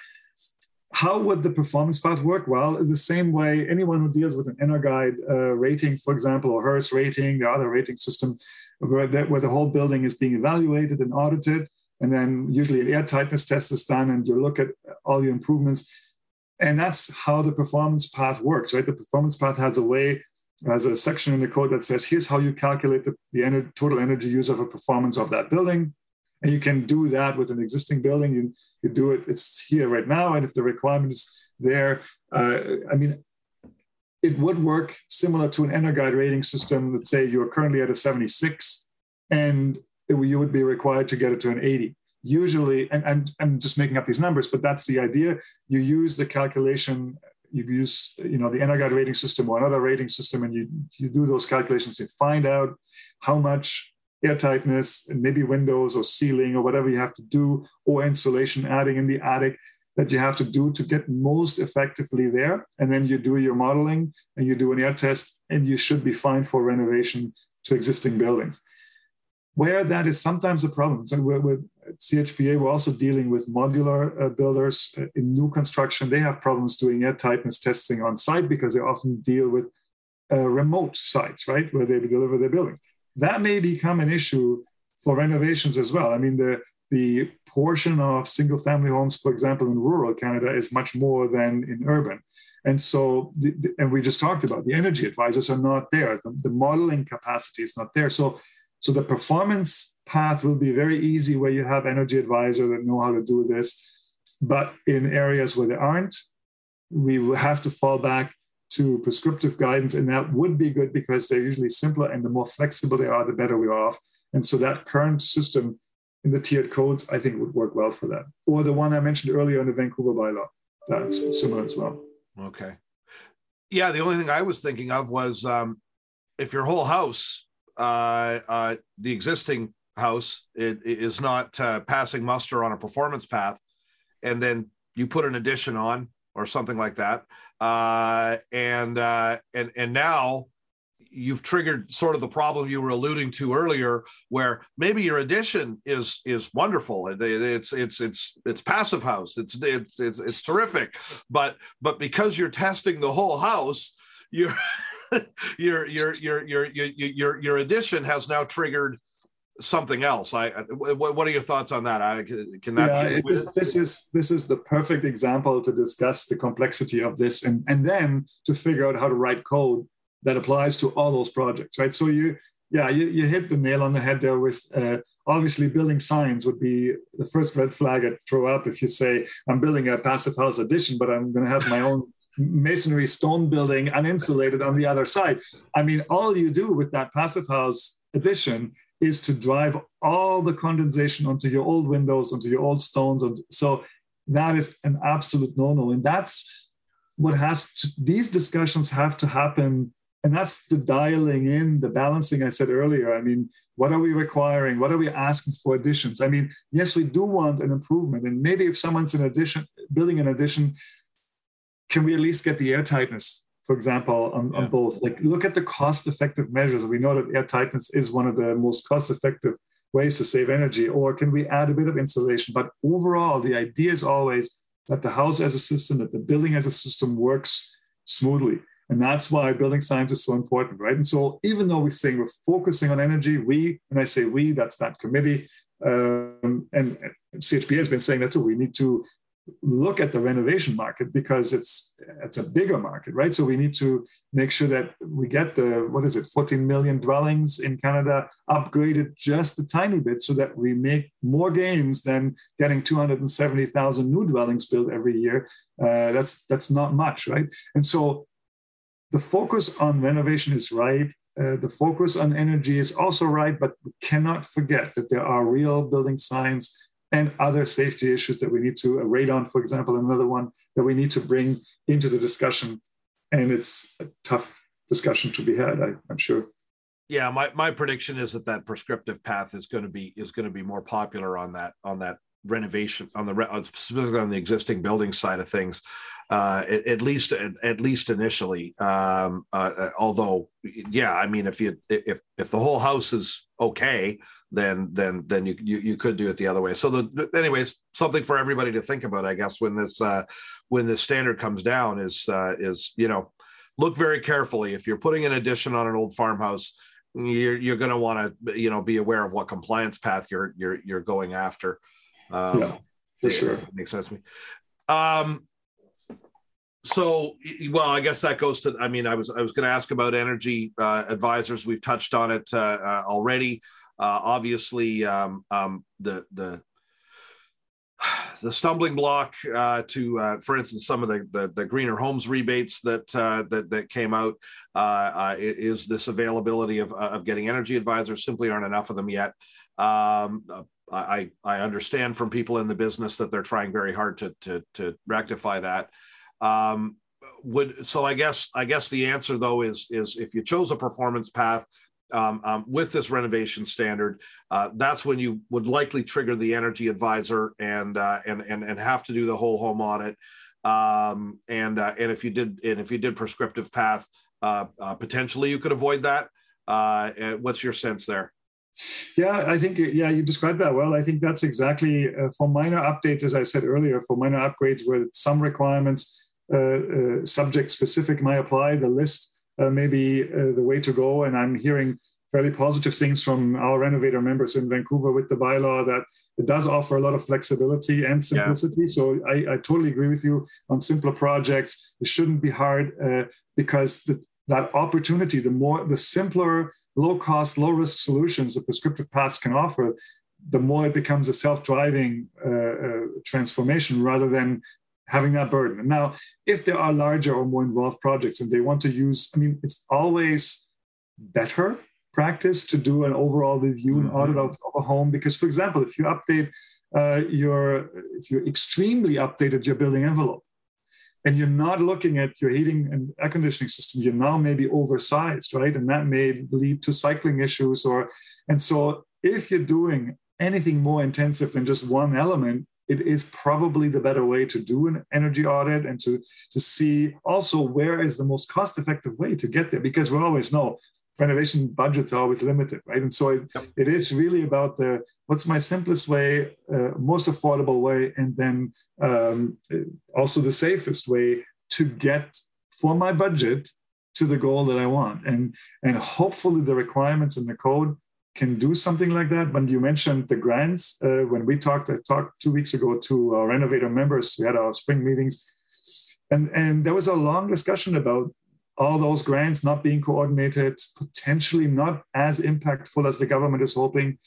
how would the performance path work? Well, it's the same way anyone who deals with an EnerGuide uh, rating, for example, or HERS rating, the other rating system, where the, where the whole building is being evaluated and audited. and then usually an air tightness test is done, and you look at all your improvements. And that's how the performance path works, right? The performance path has a way, has a section in the code that says, here's how you calculate the, the total energy use of a performance of that building. And you can do that with an existing building. You, you do it, it's here right now. And if the requirement is there, uh, I mean, it would work similar to an EnerGuide rating system. Let's say you're currently at a 76 and you would be required to get it to an 80. Usually, and, and I'm just making up these numbers, but that's the idea. You use the calculation, you use you know the EnerGuide rating system or another rating system, and you, you do those calculations to find out how much air tightness maybe windows or ceiling or whatever you have to do, or insulation adding in the attic that you have to do to get most effectively there. And then you do your modeling and you do an air test, and you should be fine for renovation to existing buildings. Where that is sometimes a problem. So with CHBA, we're also dealing with modular uh, builders uh, in new construction. They have problems doing air tightness testing on site because they often deal with uh, remote sites, right, where they deliver their buildings. That may become an issue for renovations as well. I mean, the the portion of single family homes, for example, in rural Canada is much more than in urban. And so, the, the, and we just talked about the energy advisors are not there. The, the, modeling capacity is not there. So, so the performance path will be very easy where you have energy advisors that know how to do this. But in areas where there aren't, we will have to fall back to prescriptive guidance. And that would be good because they're usually simpler and the more flexible they are, the better we are off. And so that current system in the tiered codes, I think would work well for that. Or the one I mentioned earlier in the Vancouver bylaw, that's similar as well. Okay. Yeah, the only thing I was thinking of was um, if your whole house, the existing house, it, it is not uh, passing muster on a performance path, and then you put an addition on or something like that, uh, and uh, and and now you've triggered sort of the problem you were alluding to earlier where maybe your addition is is wonderful. It's it's it's it's passive house. It's it's it's, it's terrific. But but because you're testing the whole house your your your your your your your addition has now triggered something else i what, what are your thoughts on that i can that yeah, this, this is this is the perfect example to discuss the complexity of this and and then to figure out how to write code that applies to all those projects, right? So you, yeah, you, you hit the nail on the head there with uh, obviously building science would be the first red flag I'd throw up if you say, I'm building a passive house addition, but I'm going to have my own masonry stone building uninsulated on the other side. I mean, all you do with that passive house addition is to drive all the condensation onto your old windows, onto your old stones. And so that is an absolute no no. And that's what has to, these discussions have to happen and that's the dialing in the balancing i said earlier i mean what are we requiring what are we asking for additions i mean yes we do want an improvement and maybe if someone's in addition building an addition can we at least get the air tightness for example on, yeah. on both like look at the cost effective measures we know that air tightness is one of the most cost effective ways to save energy or can we add a bit of insulation but overall the idea is always that the house as a system that the building as a system works smoothly and that's why building science is so important, right? And so even though we're saying we're focusing on energy, we, and I say we, that's that committee, um, and CHP has been saying that too. We need to look at the renovation market because it's it's a bigger market, right? So we need to make sure that we get the what is it, 14 million dwellings in Canada upgraded just a tiny bit, so that we make more gains than getting 270,000 new dwellings built every year. Uh, that's that's not much, right? And so the focus on renovation is right. Uh, the focus on energy is also right, but we cannot forget that there are real building science and other safety issues that we need to, uh, radon, for example, another one that we need to bring into the discussion. And it's a tough discussion to be had, I, I'm sure. Yeah, my, my prediction is that that prescriptive path is going to be is going to be more popular on that on that renovation on the specifically on the existing building side of things uh, at, at, least at, at, least initially. Um, uh, uh, although, yeah, I mean, if you if if the whole house is okay, then then then you you, you could do it the other way. So the anyways, something for everybody to think about, I guess, when this uh, when this standard comes down is uh, is you know look very carefully if you're putting an addition on an old farmhouse you're you're going to want to you know be aware of what compliance path you're you're you're going after. Um, yeah, for sure, makes sense to me. Um, so well i guess that goes to i mean i was i was going to ask about energy uh, advisors we've touched on it uh, uh, already uh, obviously um, um, the the the stumbling block uh, to, uh, for instance, some of the, the, the greener homes rebates that that, that came out is this availability of, of getting energy advisors. Simply aren't enough of them yet. Um, I, I understand from people in the business that they're trying very hard to to, to rectify that. Um, would so I guess I guess the answer though is is if you chose a performance path um, um, with this renovation standard, uh, that's when you would likely trigger the energy advisor and uh, and and and have to do the whole home audit. Um, and uh, and if you did and if you did prescriptive path, uh, uh, potentially you could avoid that. Uh, what's your sense there? Yeah, I think yeah you described that well. I think that's exactly for minor updates, as I said earlier, for minor upgrades with some requirements subject specific may apply. The list uh, maybe uh, the way to go. And I'm hearing fairly positive things from our renovator members in Vancouver with the bylaw that it does offer a lot of flexibility and simplicity. Yeah. So I, I, totally agree with you on simpler projects. It shouldn't be hard uh, because the, that opportunity, the more, the simpler, low cost, low risk solutions the prescriptive paths can offer, the more it becomes a self-driving uh, uh, transformation rather than having that burden. And Now, if there are larger or more involved projects and they want to use, I mean, it's always better practice to do an overall review and audit of, of, a home because, for example, if you update uh, your, if you extremely updated your building envelope and you're not looking at your heating and air conditioning system, you're now maybe oversized, right? And that may lead to cycling issues or, and so if you're doing anything more intensive than just one element, it is probably the better way to do an energy audit and to, to see also where is the most cost effective way to get there because we always know renovation budgets are always limited right and so it, yep. it is really about the what's my simplest way uh, most affordable way and then um, also the safest way to get for my budget to the goal that i want and and hopefully the requirements in the code can do something like that. When you mentioned the grants, uh, when we talked, I talked two weeks ago to our renovator members. We had our spring meetings, and and there was a long discussion about all those grants not being coordinated, potentially not as impactful as the government is hoping.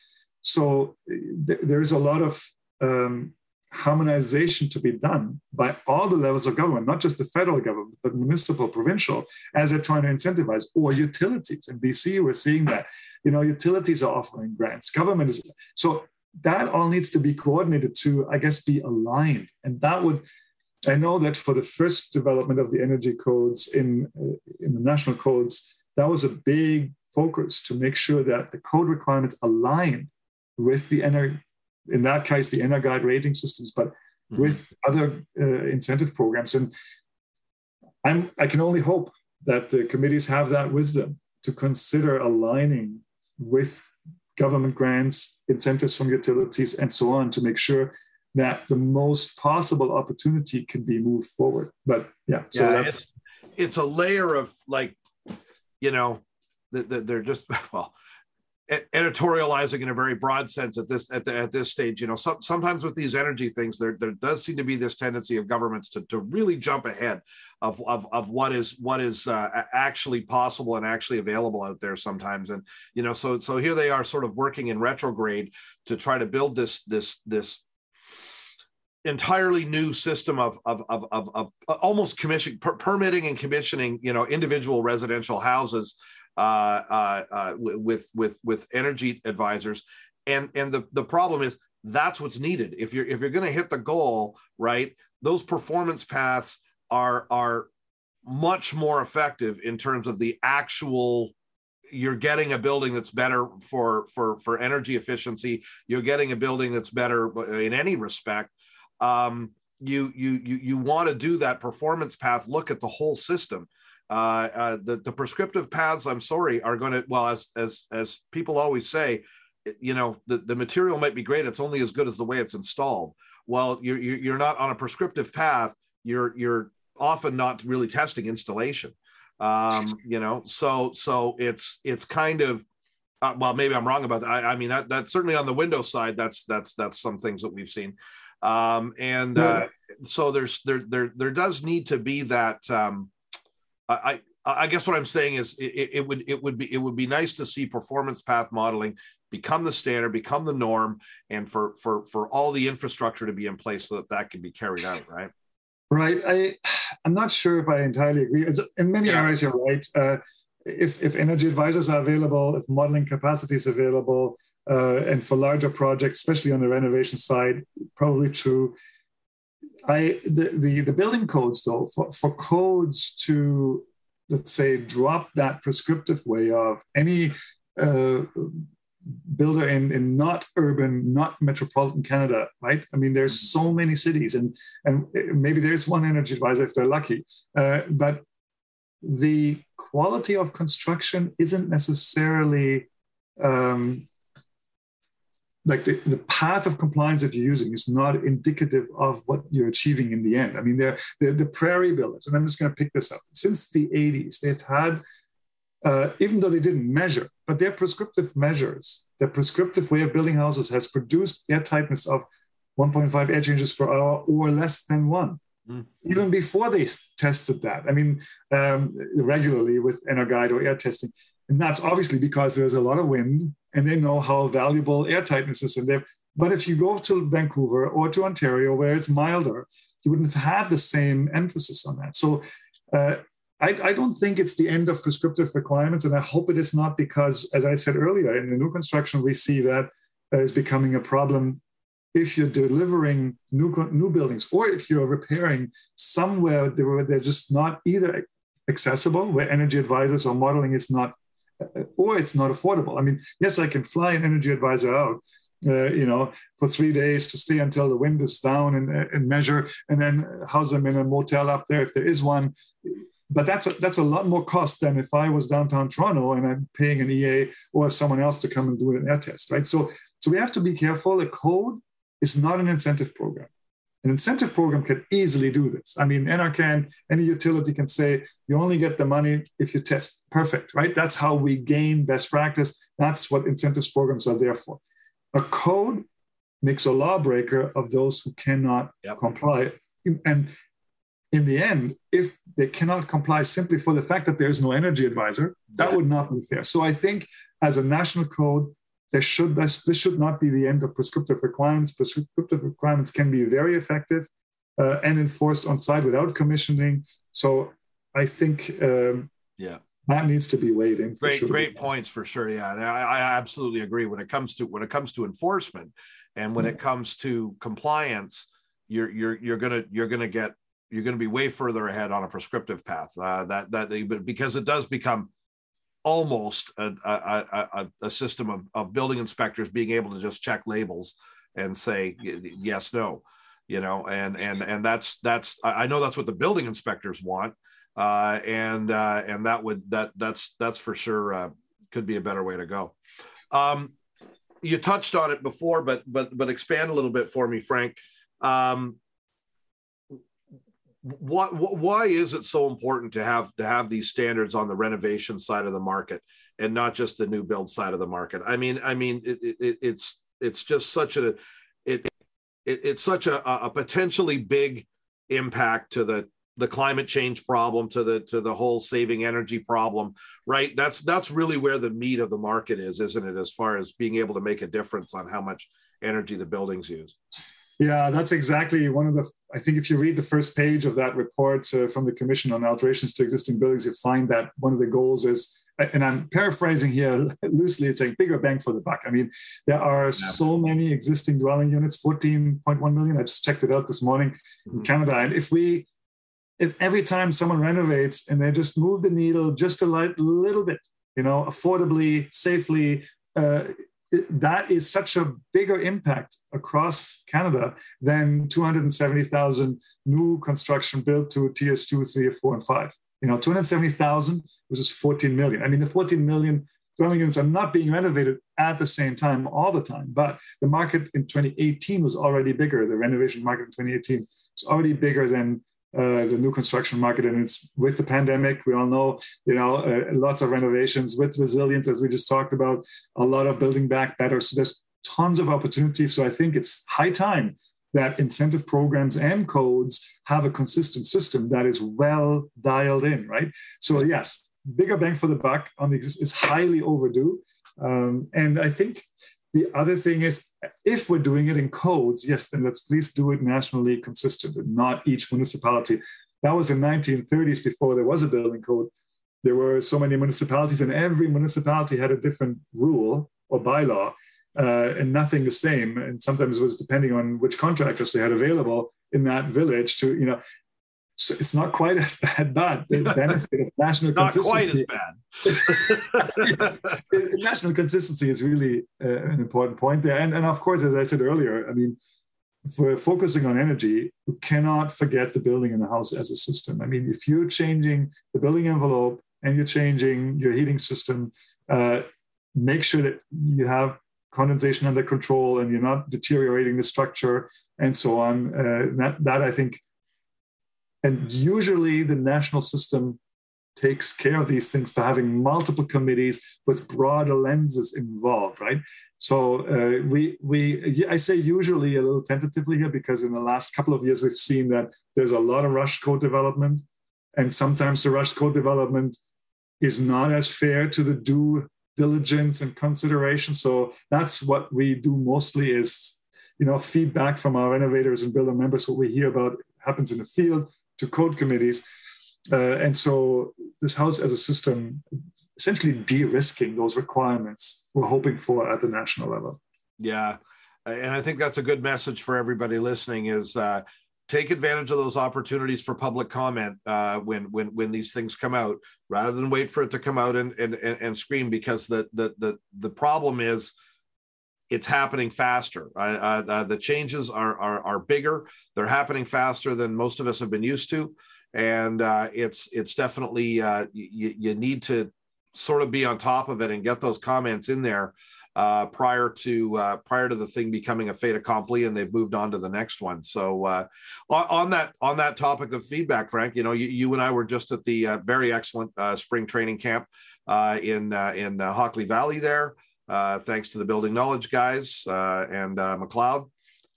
So th- there's a lot of um, harmonization to be done by all the levels of government, not just the federal government, but municipal, provincial, as they're trying to incentivize, or utilities. In BC, we're seeing that. You know, utilities are offering grants, government is. So that all needs to be coordinated to, I guess, be aligned. And that would, I know that for the first development of the energy codes in, in the national codes, that was a big focus to make sure that the code requirements align with the energy in that case, the EnerGuide rating systems, but mm-hmm. with other uh, incentive programs. And I'm, I can only hope that the committees have that wisdom to consider aligning with government grants, incentives from utilities, and so on to make sure that the most possible opportunity can be moved forward. But yeah, so yeah, that's it's, it's a layer of like, you know, that they're just well editorializing in a very broad sense at this at, the, at this stage you know some, sometimes with these energy things there there does seem to be this tendency of governments to, to really jump ahead of, of, of what is what is uh, actually possible and actually available out there sometimes. And you know so so here they are sort of working in retrograde to try to build this this this entirely new system of of of of, of almost commission per, permitting and commissioning you know individual residential houses uh, uh, uh Uh, uh, uh, with with with energy advisors, and and the the problem is that's what's needed. If you're if you're going to hit the goal right. Those performance paths are are much more effective in terms of the actual you're getting a building that's better for for for energy efficiency. You're getting a building that's better in any respect um, you you you you want to do that performance path look at the whole system uh, uh, the the prescriptive paths, I'm sorry, are going to well as as as people always say, you know, the, the material might be great. It's only as good as the way it's installed. Well, you're you're not on a prescriptive path. You're you're often not really testing installation. Um, you know, so so it's it's kind of uh, well, maybe I'm wrong about that. I, I mean, that, that's certainly on the Windows side. That's that's that's some things that we've seen, um, and uh, so there's there there there does need to be that. Um, I I guess what I'm saying is it, it would it would be it would be nice to see performance path modeling become the standard, become the norm, and for for for all the infrastructure to be in place so that that can be carried out. Right. Right. I I'm not sure if I entirely agree. In many yeah. areas, you're right. Uh, if, if energy advisors are available, if modeling capacity is available, uh, and for larger projects, especially on the renovation side, probably true. I the, the, the building codes though for, for codes to let's say drop that prescriptive way of any uh, builder in, in not urban, not metropolitan Canada, right? I mean, there's so many cities, and and maybe there's one energy advisor if they're lucky, uh, but the quality of construction isn't necessarily um, like the, the path of compliance that you're using is not indicative of what you're achieving in the end. I mean, they're, they're the prairie builders, and I'm just going to pick this up. Since the 80s, they've had, uh, even though they didn't measure, but their prescriptive measures, their prescriptive way of building houses has produced air tightness of 1.5 air changes per hour or less than one. Mm. Even before they tested that, I mean, um, regularly with EnerGuide or air testing. And that's obviously because there's a lot of wind and they know how valuable air tightness is in there. But if you go to Vancouver or to Ontario where it's milder, you wouldn't have had the same emphasis on that. So uh, I, I, don't think it's the end of prescriptive requirements. And I hope it is not because, as I said earlier, in the new construction, we see that is becoming a problem if you're delivering new, new buildings or if you're repairing somewhere where they're just not either accessible, where energy advisors or modeling is not, or it's not affordable. I mean, yes, I can fly an energy advisor out, uh, you know, for three days to stay until the wind is down and, uh, and measure, and then house them in a motel up there if there is one. But that's a, that's a lot more cost than if I was downtown Toronto and I'm paying an EA or someone else to come and do an air test, right? So so we have to be careful. The code is not an incentive program. An incentive program can easily do this. I mean, NRCan, any utility can say you only get the money if you test. Perfect, right? That's how we gain best practice. That's what incentives programs are there for. A code makes a lawbreaker of those who cannot yep. comply. And in the end, if they cannot comply simply for the fact that there's no energy advisor, that would not be fair. So I think as a national code, there should this, this should not be the end of prescriptive requirements. Prescriptive requirements can be very effective uh, and enforced on site without commissioning. So I think um, yeah that needs to be weighed in. Great, sure. great points for sure. Yeah, I, I absolutely agree. When it comes to when it comes to enforcement, and when mm-hmm. it comes to compliance, you're you're you're gonna you're gonna get you're to be way further ahead on a prescriptive path. Uh, that that because it does become almost a, a, a, a system of, of, building inspectors being able to just check labels and say yes, no, you know, and and and that's that's I know that's what the building inspectors want, uh, and uh, and that would that that's that's for sure uh, could be a better way to go. Um, you touched on it before, but but but expand a little bit for me, Frank. Um, why why is it so important to have to have these standards on the renovation side of the market and not just the new build side of the market i mean i mean it, it, it's it's just such a it, it it's such a, a potentially big impact to the the climate change problem to the to the whole saving energy problem right that's that's really where the meat of the market is isn't it as far as being able to make a difference on how much energy the buildings use yeah, that's exactly one of the. I think if you read the first page of that report uh, from the Commission on Alterations to Existing Buildings, you find that one of the goals is, and I'm paraphrasing here loosely, it's like bigger bang for the buck. I mean, there are yeah. so many existing dwelling units, 14.1 million. I just checked it out this morning mm-hmm. in Canada. And if we, if every time someone renovates and they just move the needle just a light, little bit, you know, affordably, safely, uh, that is such a bigger impact across Canada than 270,000 new construction built to tiers two, three, four, and five. You know, 270,000, which is 14 million. I mean, the 14 million dwelling units are not being renovated at the same time all the time, but the market in 2018 was already bigger. The renovation market in 2018 was already bigger than uh, the new construction market, and it's with the pandemic. We all know, you know, uh, lots of renovations with resilience, as we just talked about, a lot of building back better. So there's tons of opportunities. So I think it's high time that incentive programs and codes have a consistent system that is well dialed in, right? So yes, bigger bang for the buck on the is highly overdue, um, and I think the other thing is, if we're doing it in codes, yes, then let's please do it nationally consistent and not each municipality. That was in 1930s before there was a building code. There were so many municipalities, and every municipality had a different rule or bylaw, uh, and nothing the same. And sometimes it was depending on which contractors they had available in that village to, you know, so it's not quite as bad, but the benefit of national not consistency. quite as bad. national consistency is really uh, an important point there. And, and of course, as I said earlier, I mean, we're focusing on energy, we cannot forget the building and the house as a system. I mean, if you're changing the building envelope and you're changing your heating system, uh, make sure that you have condensation under control and you're not deteriorating the structure and so on. Uh, that, that I think and usually the national system takes care of these things by having multiple committees with broader lenses involved, right? So uh, we we I say usually a little tentatively here because in the last couple of years we've seen that there's a lot of rush code development, and sometimes the rush code development is not as fair to the due diligence and consideration. So that's what we do mostly is you know feedback from our innovators and builder members what we hear about happens in the field to code committees. Uh, and so this house as a system essentially de-risking those requirements we're hoping for at the national level. Yeah. And I think that's a good message for everybody listening is uh, take advantage of those opportunities for public comment uh, when when when these things come out rather than wait for it to come out and and, and scream because the, the the the problem is it's happening faster. Uh, uh, the changes are, are, are bigger. They're happening faster than most of us have been used to, and uh, it's it's definitely uh, you, you need to sort of be on top of it and get those comments in there uh, prior to uh, prior to the thing becoming a fait accompli and they've moved on to the next one. So on, on, that on that topic of feedback, Frank, you know you, you and I were just at the very excellent spring training camp in in Hockley Valley there uh, thanks to the Building Knowledge guys uh, and uh, McLeod.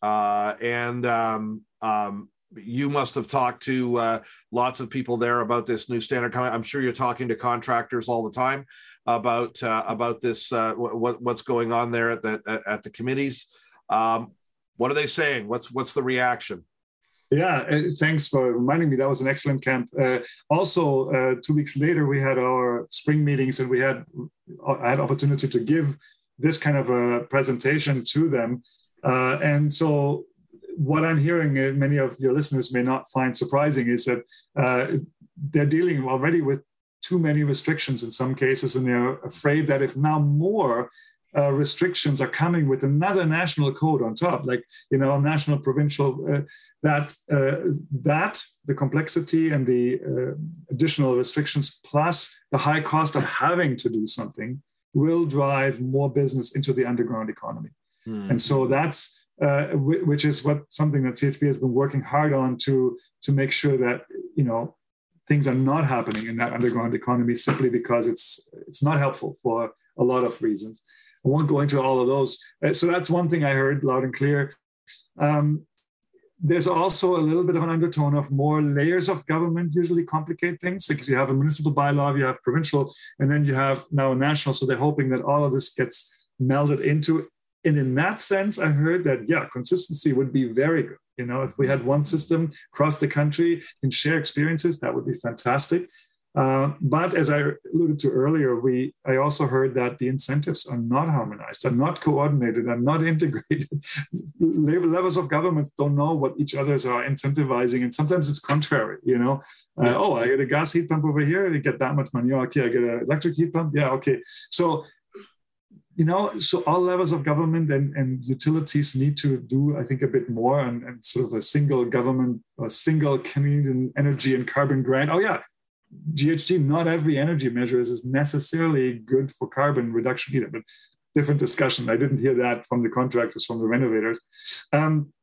Uh, and um, um, you must have talked to uh, lots of people there about this new standard. I'm sure you're talking to contractors all the time about uh, about this what, what's going on there at the at, the committees. Um, what are they saying? What's what's the reaction? Yeah, thanks for reminding me. That was an excellent camp. Uh, also, uh, two weeks later, we had our spring meetings, and we had I had opportunity to give this kind of a presentation to them. Uh, and so, what I'm hearing, uh, many of your listeners may not find surprising, is that they're dealing already with too many restrictions in some cases, and they're afraid that if now more uh, restrictions are coming with another national code on top, like you know, national, provincial. Uh, that uh, that the complexity and the uh, additional restrictions, plus the high cost of having to do something, will drive more business into the underground economy. Hmm. And so that's uh, which is what something that CHP has been working hard on to to make sure that you know things are not happening in that underground economy simply because it's it's not helpful for a lot of reasons. I won't go into all of those. Uh, so that's one thing I heard loud and clear. Um, there's also a little bit of an undertone of more layers of government usually complicate things because you have a municipal bylaw, you have provincial, and then you have now a national. So they're hoping that all of this gets melded into. And in that sense, I heard that yeah, consistency would be very good. You know, if we had one system across the country and share experiences, that would be fantastic. Uh, but as I alluded to earlier, we I also heard that the incentives are not harmonized, are not coordinated, are not integrated. Levels of governments don't know what each others are incentivizing, and sometimes it's contrary. You know, uh, oh, I get a gas heat pump over here, I get that much money. Oh, okay, I get an electric heat pump. Yeah, okay. So you know, so all levels of government and, and utilities need to do, I think, a bit more and, and sort of a single government, a single Canadian energy and carbon grant. Oh, yeah, GHG, not every energy measure is necessarily good for carbon reduction either, but different discussion. I didn't hear that from the contractors, from the renovators. Um,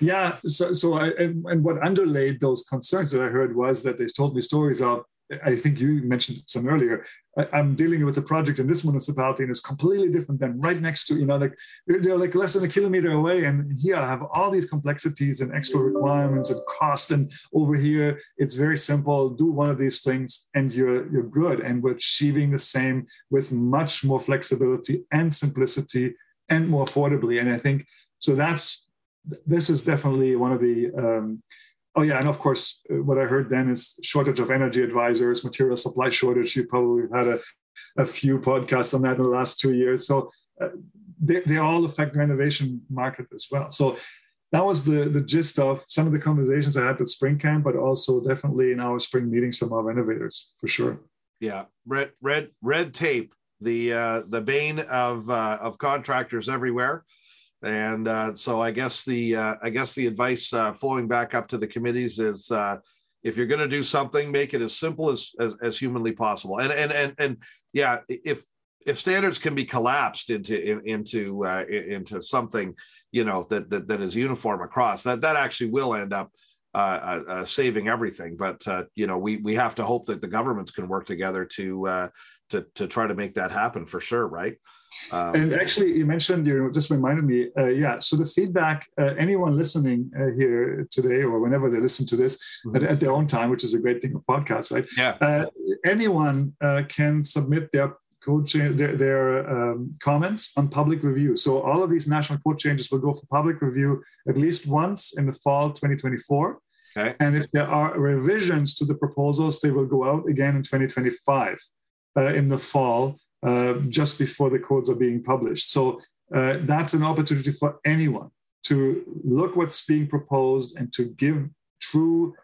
Yeah. So, so I, and, and what underlaid those concerns that I heard was that they told me stories of I think you mentioned some earlier. I, am dealing with a project in this municipality and it's completely different than right next to, you know, like they're like less than a kilometer away. And here I have all these complexities and extra requirements and cost. And over here, it's very simple. Do one of these things and you're you're good. And we're achieving the same with much more flexibility and simplicity and more affordably. And I think so that's this is definitely one of the um, Oh yeah, and of course, uh, what I heard then is shortage of energy advisors, material supply shortage. You probably had a, a few podcasts on that in the last two years. So uh, they, they all affect the renovation market as well. So that was the the gist of some of the conversations I had at Spring Camp, but also definitely in our spring meetings from our renovators for sure. Yeah, red red red tape, the uh, the bane of uh, of contractors everywhere and uh, so I guess the uh, I guess the advice uh, flowing back up to the committees is uh, if you're going to do something, make it as simple as, as, as humanly possible. And and and and yeah, if if standards can be collapsed into in, into uh, into something you know that, that that is uniform across, that that actually will end up. Uh, saving everything, but you know we we have to hope that the governments can work together to to to try to make that happen for sure, right? Um, and actually, you mentioned, you just reminded me, uh, yeah. So the feedback, uh, anyone listening uh, here today or whenever they listen to this mm-hmm. at, at, their own time, which is a great thing of podcasts, right? Yeah. Uh, anyone uh, can submit their code change, their, their um, comments on public review. So all of these national code changes will go for public review at least once in the fall 2024. Okay. And if there are revisions to the proposals, they will go out again in 2025 uh, in the fall uh, just before the codes are being published. So uh, that's an opportunity for anyone to look what's being proposed and to give true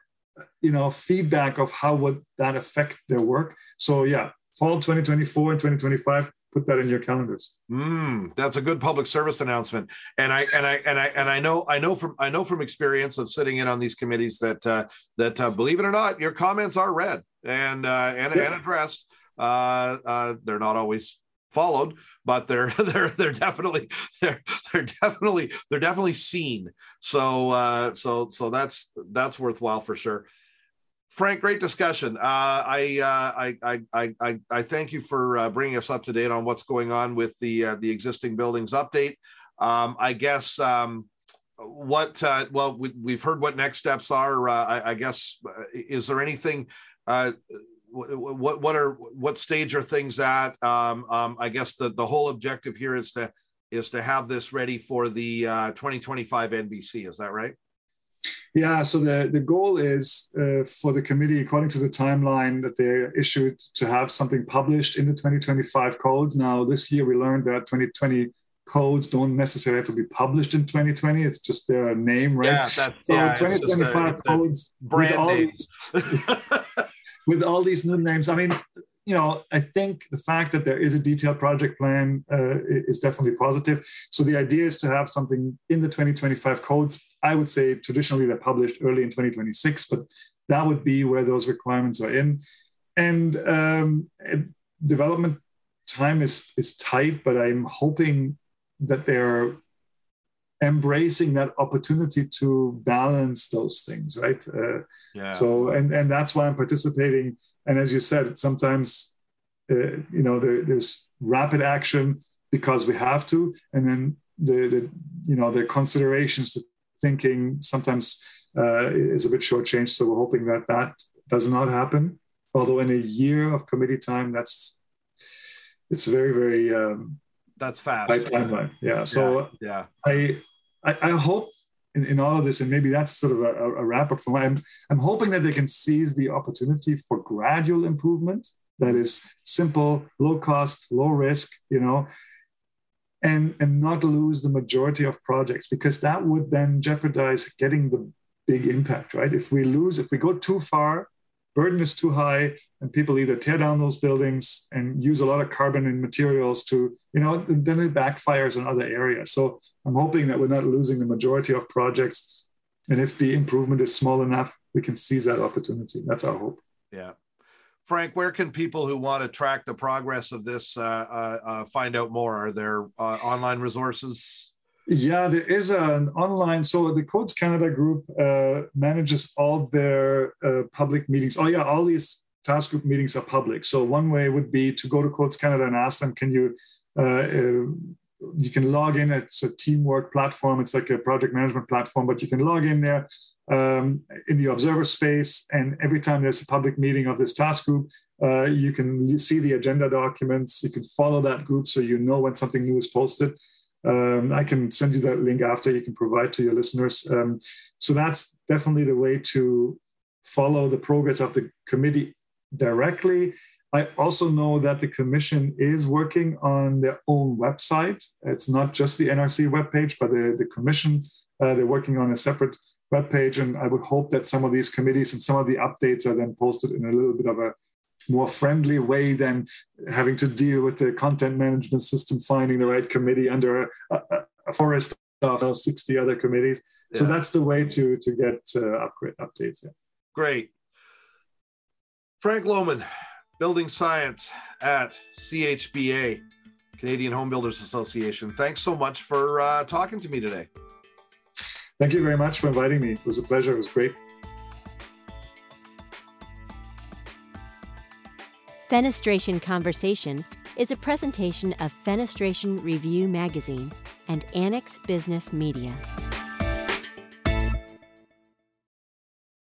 you know feedback of how would that affect their work so yeah fall 2024 and 2025 put that in your calendars mm, that's a good public service announcement and i and i and i and i know i know from i know from experience of sitting in on these committees that uh, that uh, believe it or not your comments are read and uh, and, yeah. and addressed uh, uh, they're not always followed, but they're they're they're definitely they're they're definitely they're definitely seen. So uh, so so that's that's worthwhile for sure. Frank, great discussion. Uh, I, uh, I, I, I, I thank you for uh, bringing us up to date on what's going on with the uh, the existing buildings update. Um, I guess um, what uh, well we, have heard what next steps are. Uh, I, I, guess is there anything what what are what stage are things at? Um, um, I guess the the whole objective here is to is to have this ready for the uh, 2025 NBC. Is that right? Yeah. So the the goal is uh, for the committee, according to the timeline that they issued, to have something published in the 2025 codes. Now, this year we learned that 2020 codes don't necessarily have to be published in 2020. It's just their name, right? Yeah, that's, so yeah, 2025 a, codes brand name. with all these new names. I mean, you know, I think the fact that there is a detailed project plan uh, is definitely positive. So the idea is to have something in the 2025 codes. I would say traditionally they're published early in 2026, but that would be where those requirements are in. And um, development time is is tight, but I'm hoping that they're embracing that opportunity to balance those things right? Uh, yeah. so and and that's why i'm participating. And as you said sometimes uh, you know there, there's rapid action because we have to. And then the, the you know the considerations the thinking sometimes uh, is a bit shortchanged. So we're hoping that that does not happen. Although in a year of committee time that's it's very very um, that's fast. timeline. Yeah. So yeah, yeah. i I, I hope in, in, all of this, and maybe that's sort of a, a wrap up for me. I'm, I'm hoping that they can seize the opportunity for gradual improvement that is simple, low cost, low risk, you know, and, and not lose the majority of projects because that would then jeopardize getting the big impact, right? If we lose, if we go too far burden is too high and people either tear down those buildings and use a lot of carbon and materials to you know then it backfires in other areas. So i'm hoping that we're not losing the majority of projects. And if the improvement is small enough we can seize that opportunity. That's our hope. Yeah. Frank where can people who want to track the progress of this uh, uh, uh, find out more? Are there uh, online resources Yeah, there is an online. So the Codes Canada group uh, manages all their uh, public meetings. Oh yeah, all these task group meetings are public. So one way would be to go to Codes Canada and ask them, can you uh, uh, you can log in. It's a teamwork platform. It's like a project management platform, but you can log in there um, in the observer space. And every time there's a public meeting of this task group, uh, you can see the agenda documents. You can follow that group so you know when something new is posted. Um, I can send you that link after you can provide to your listeners. Um, so that's definitely the way to follow the progress of the committee directly. I also know that the Commission is working on their own website. It's not just the NRC webpage, but the, the Commission, uh, they're working on a separate webpage. And I would hope that some of these committees and some of the updates are then posted in a little bit of a more friendly way than having to deal with the content management system, finding the right committee under a, a, a forest of 60 other committees. Yeah. So that's the way to, to get uh, upgrade updates. Yeah. Great. Frank Lohmann, building science at CHBA, Canadian Home Builders Association. Thanks so much for uh, talking to me today. Thank you very much for inviting me. It was a pleasure. It was great. Fenestration Conversation is a presentation of Fenestration Review Magazine and Annex Business Media.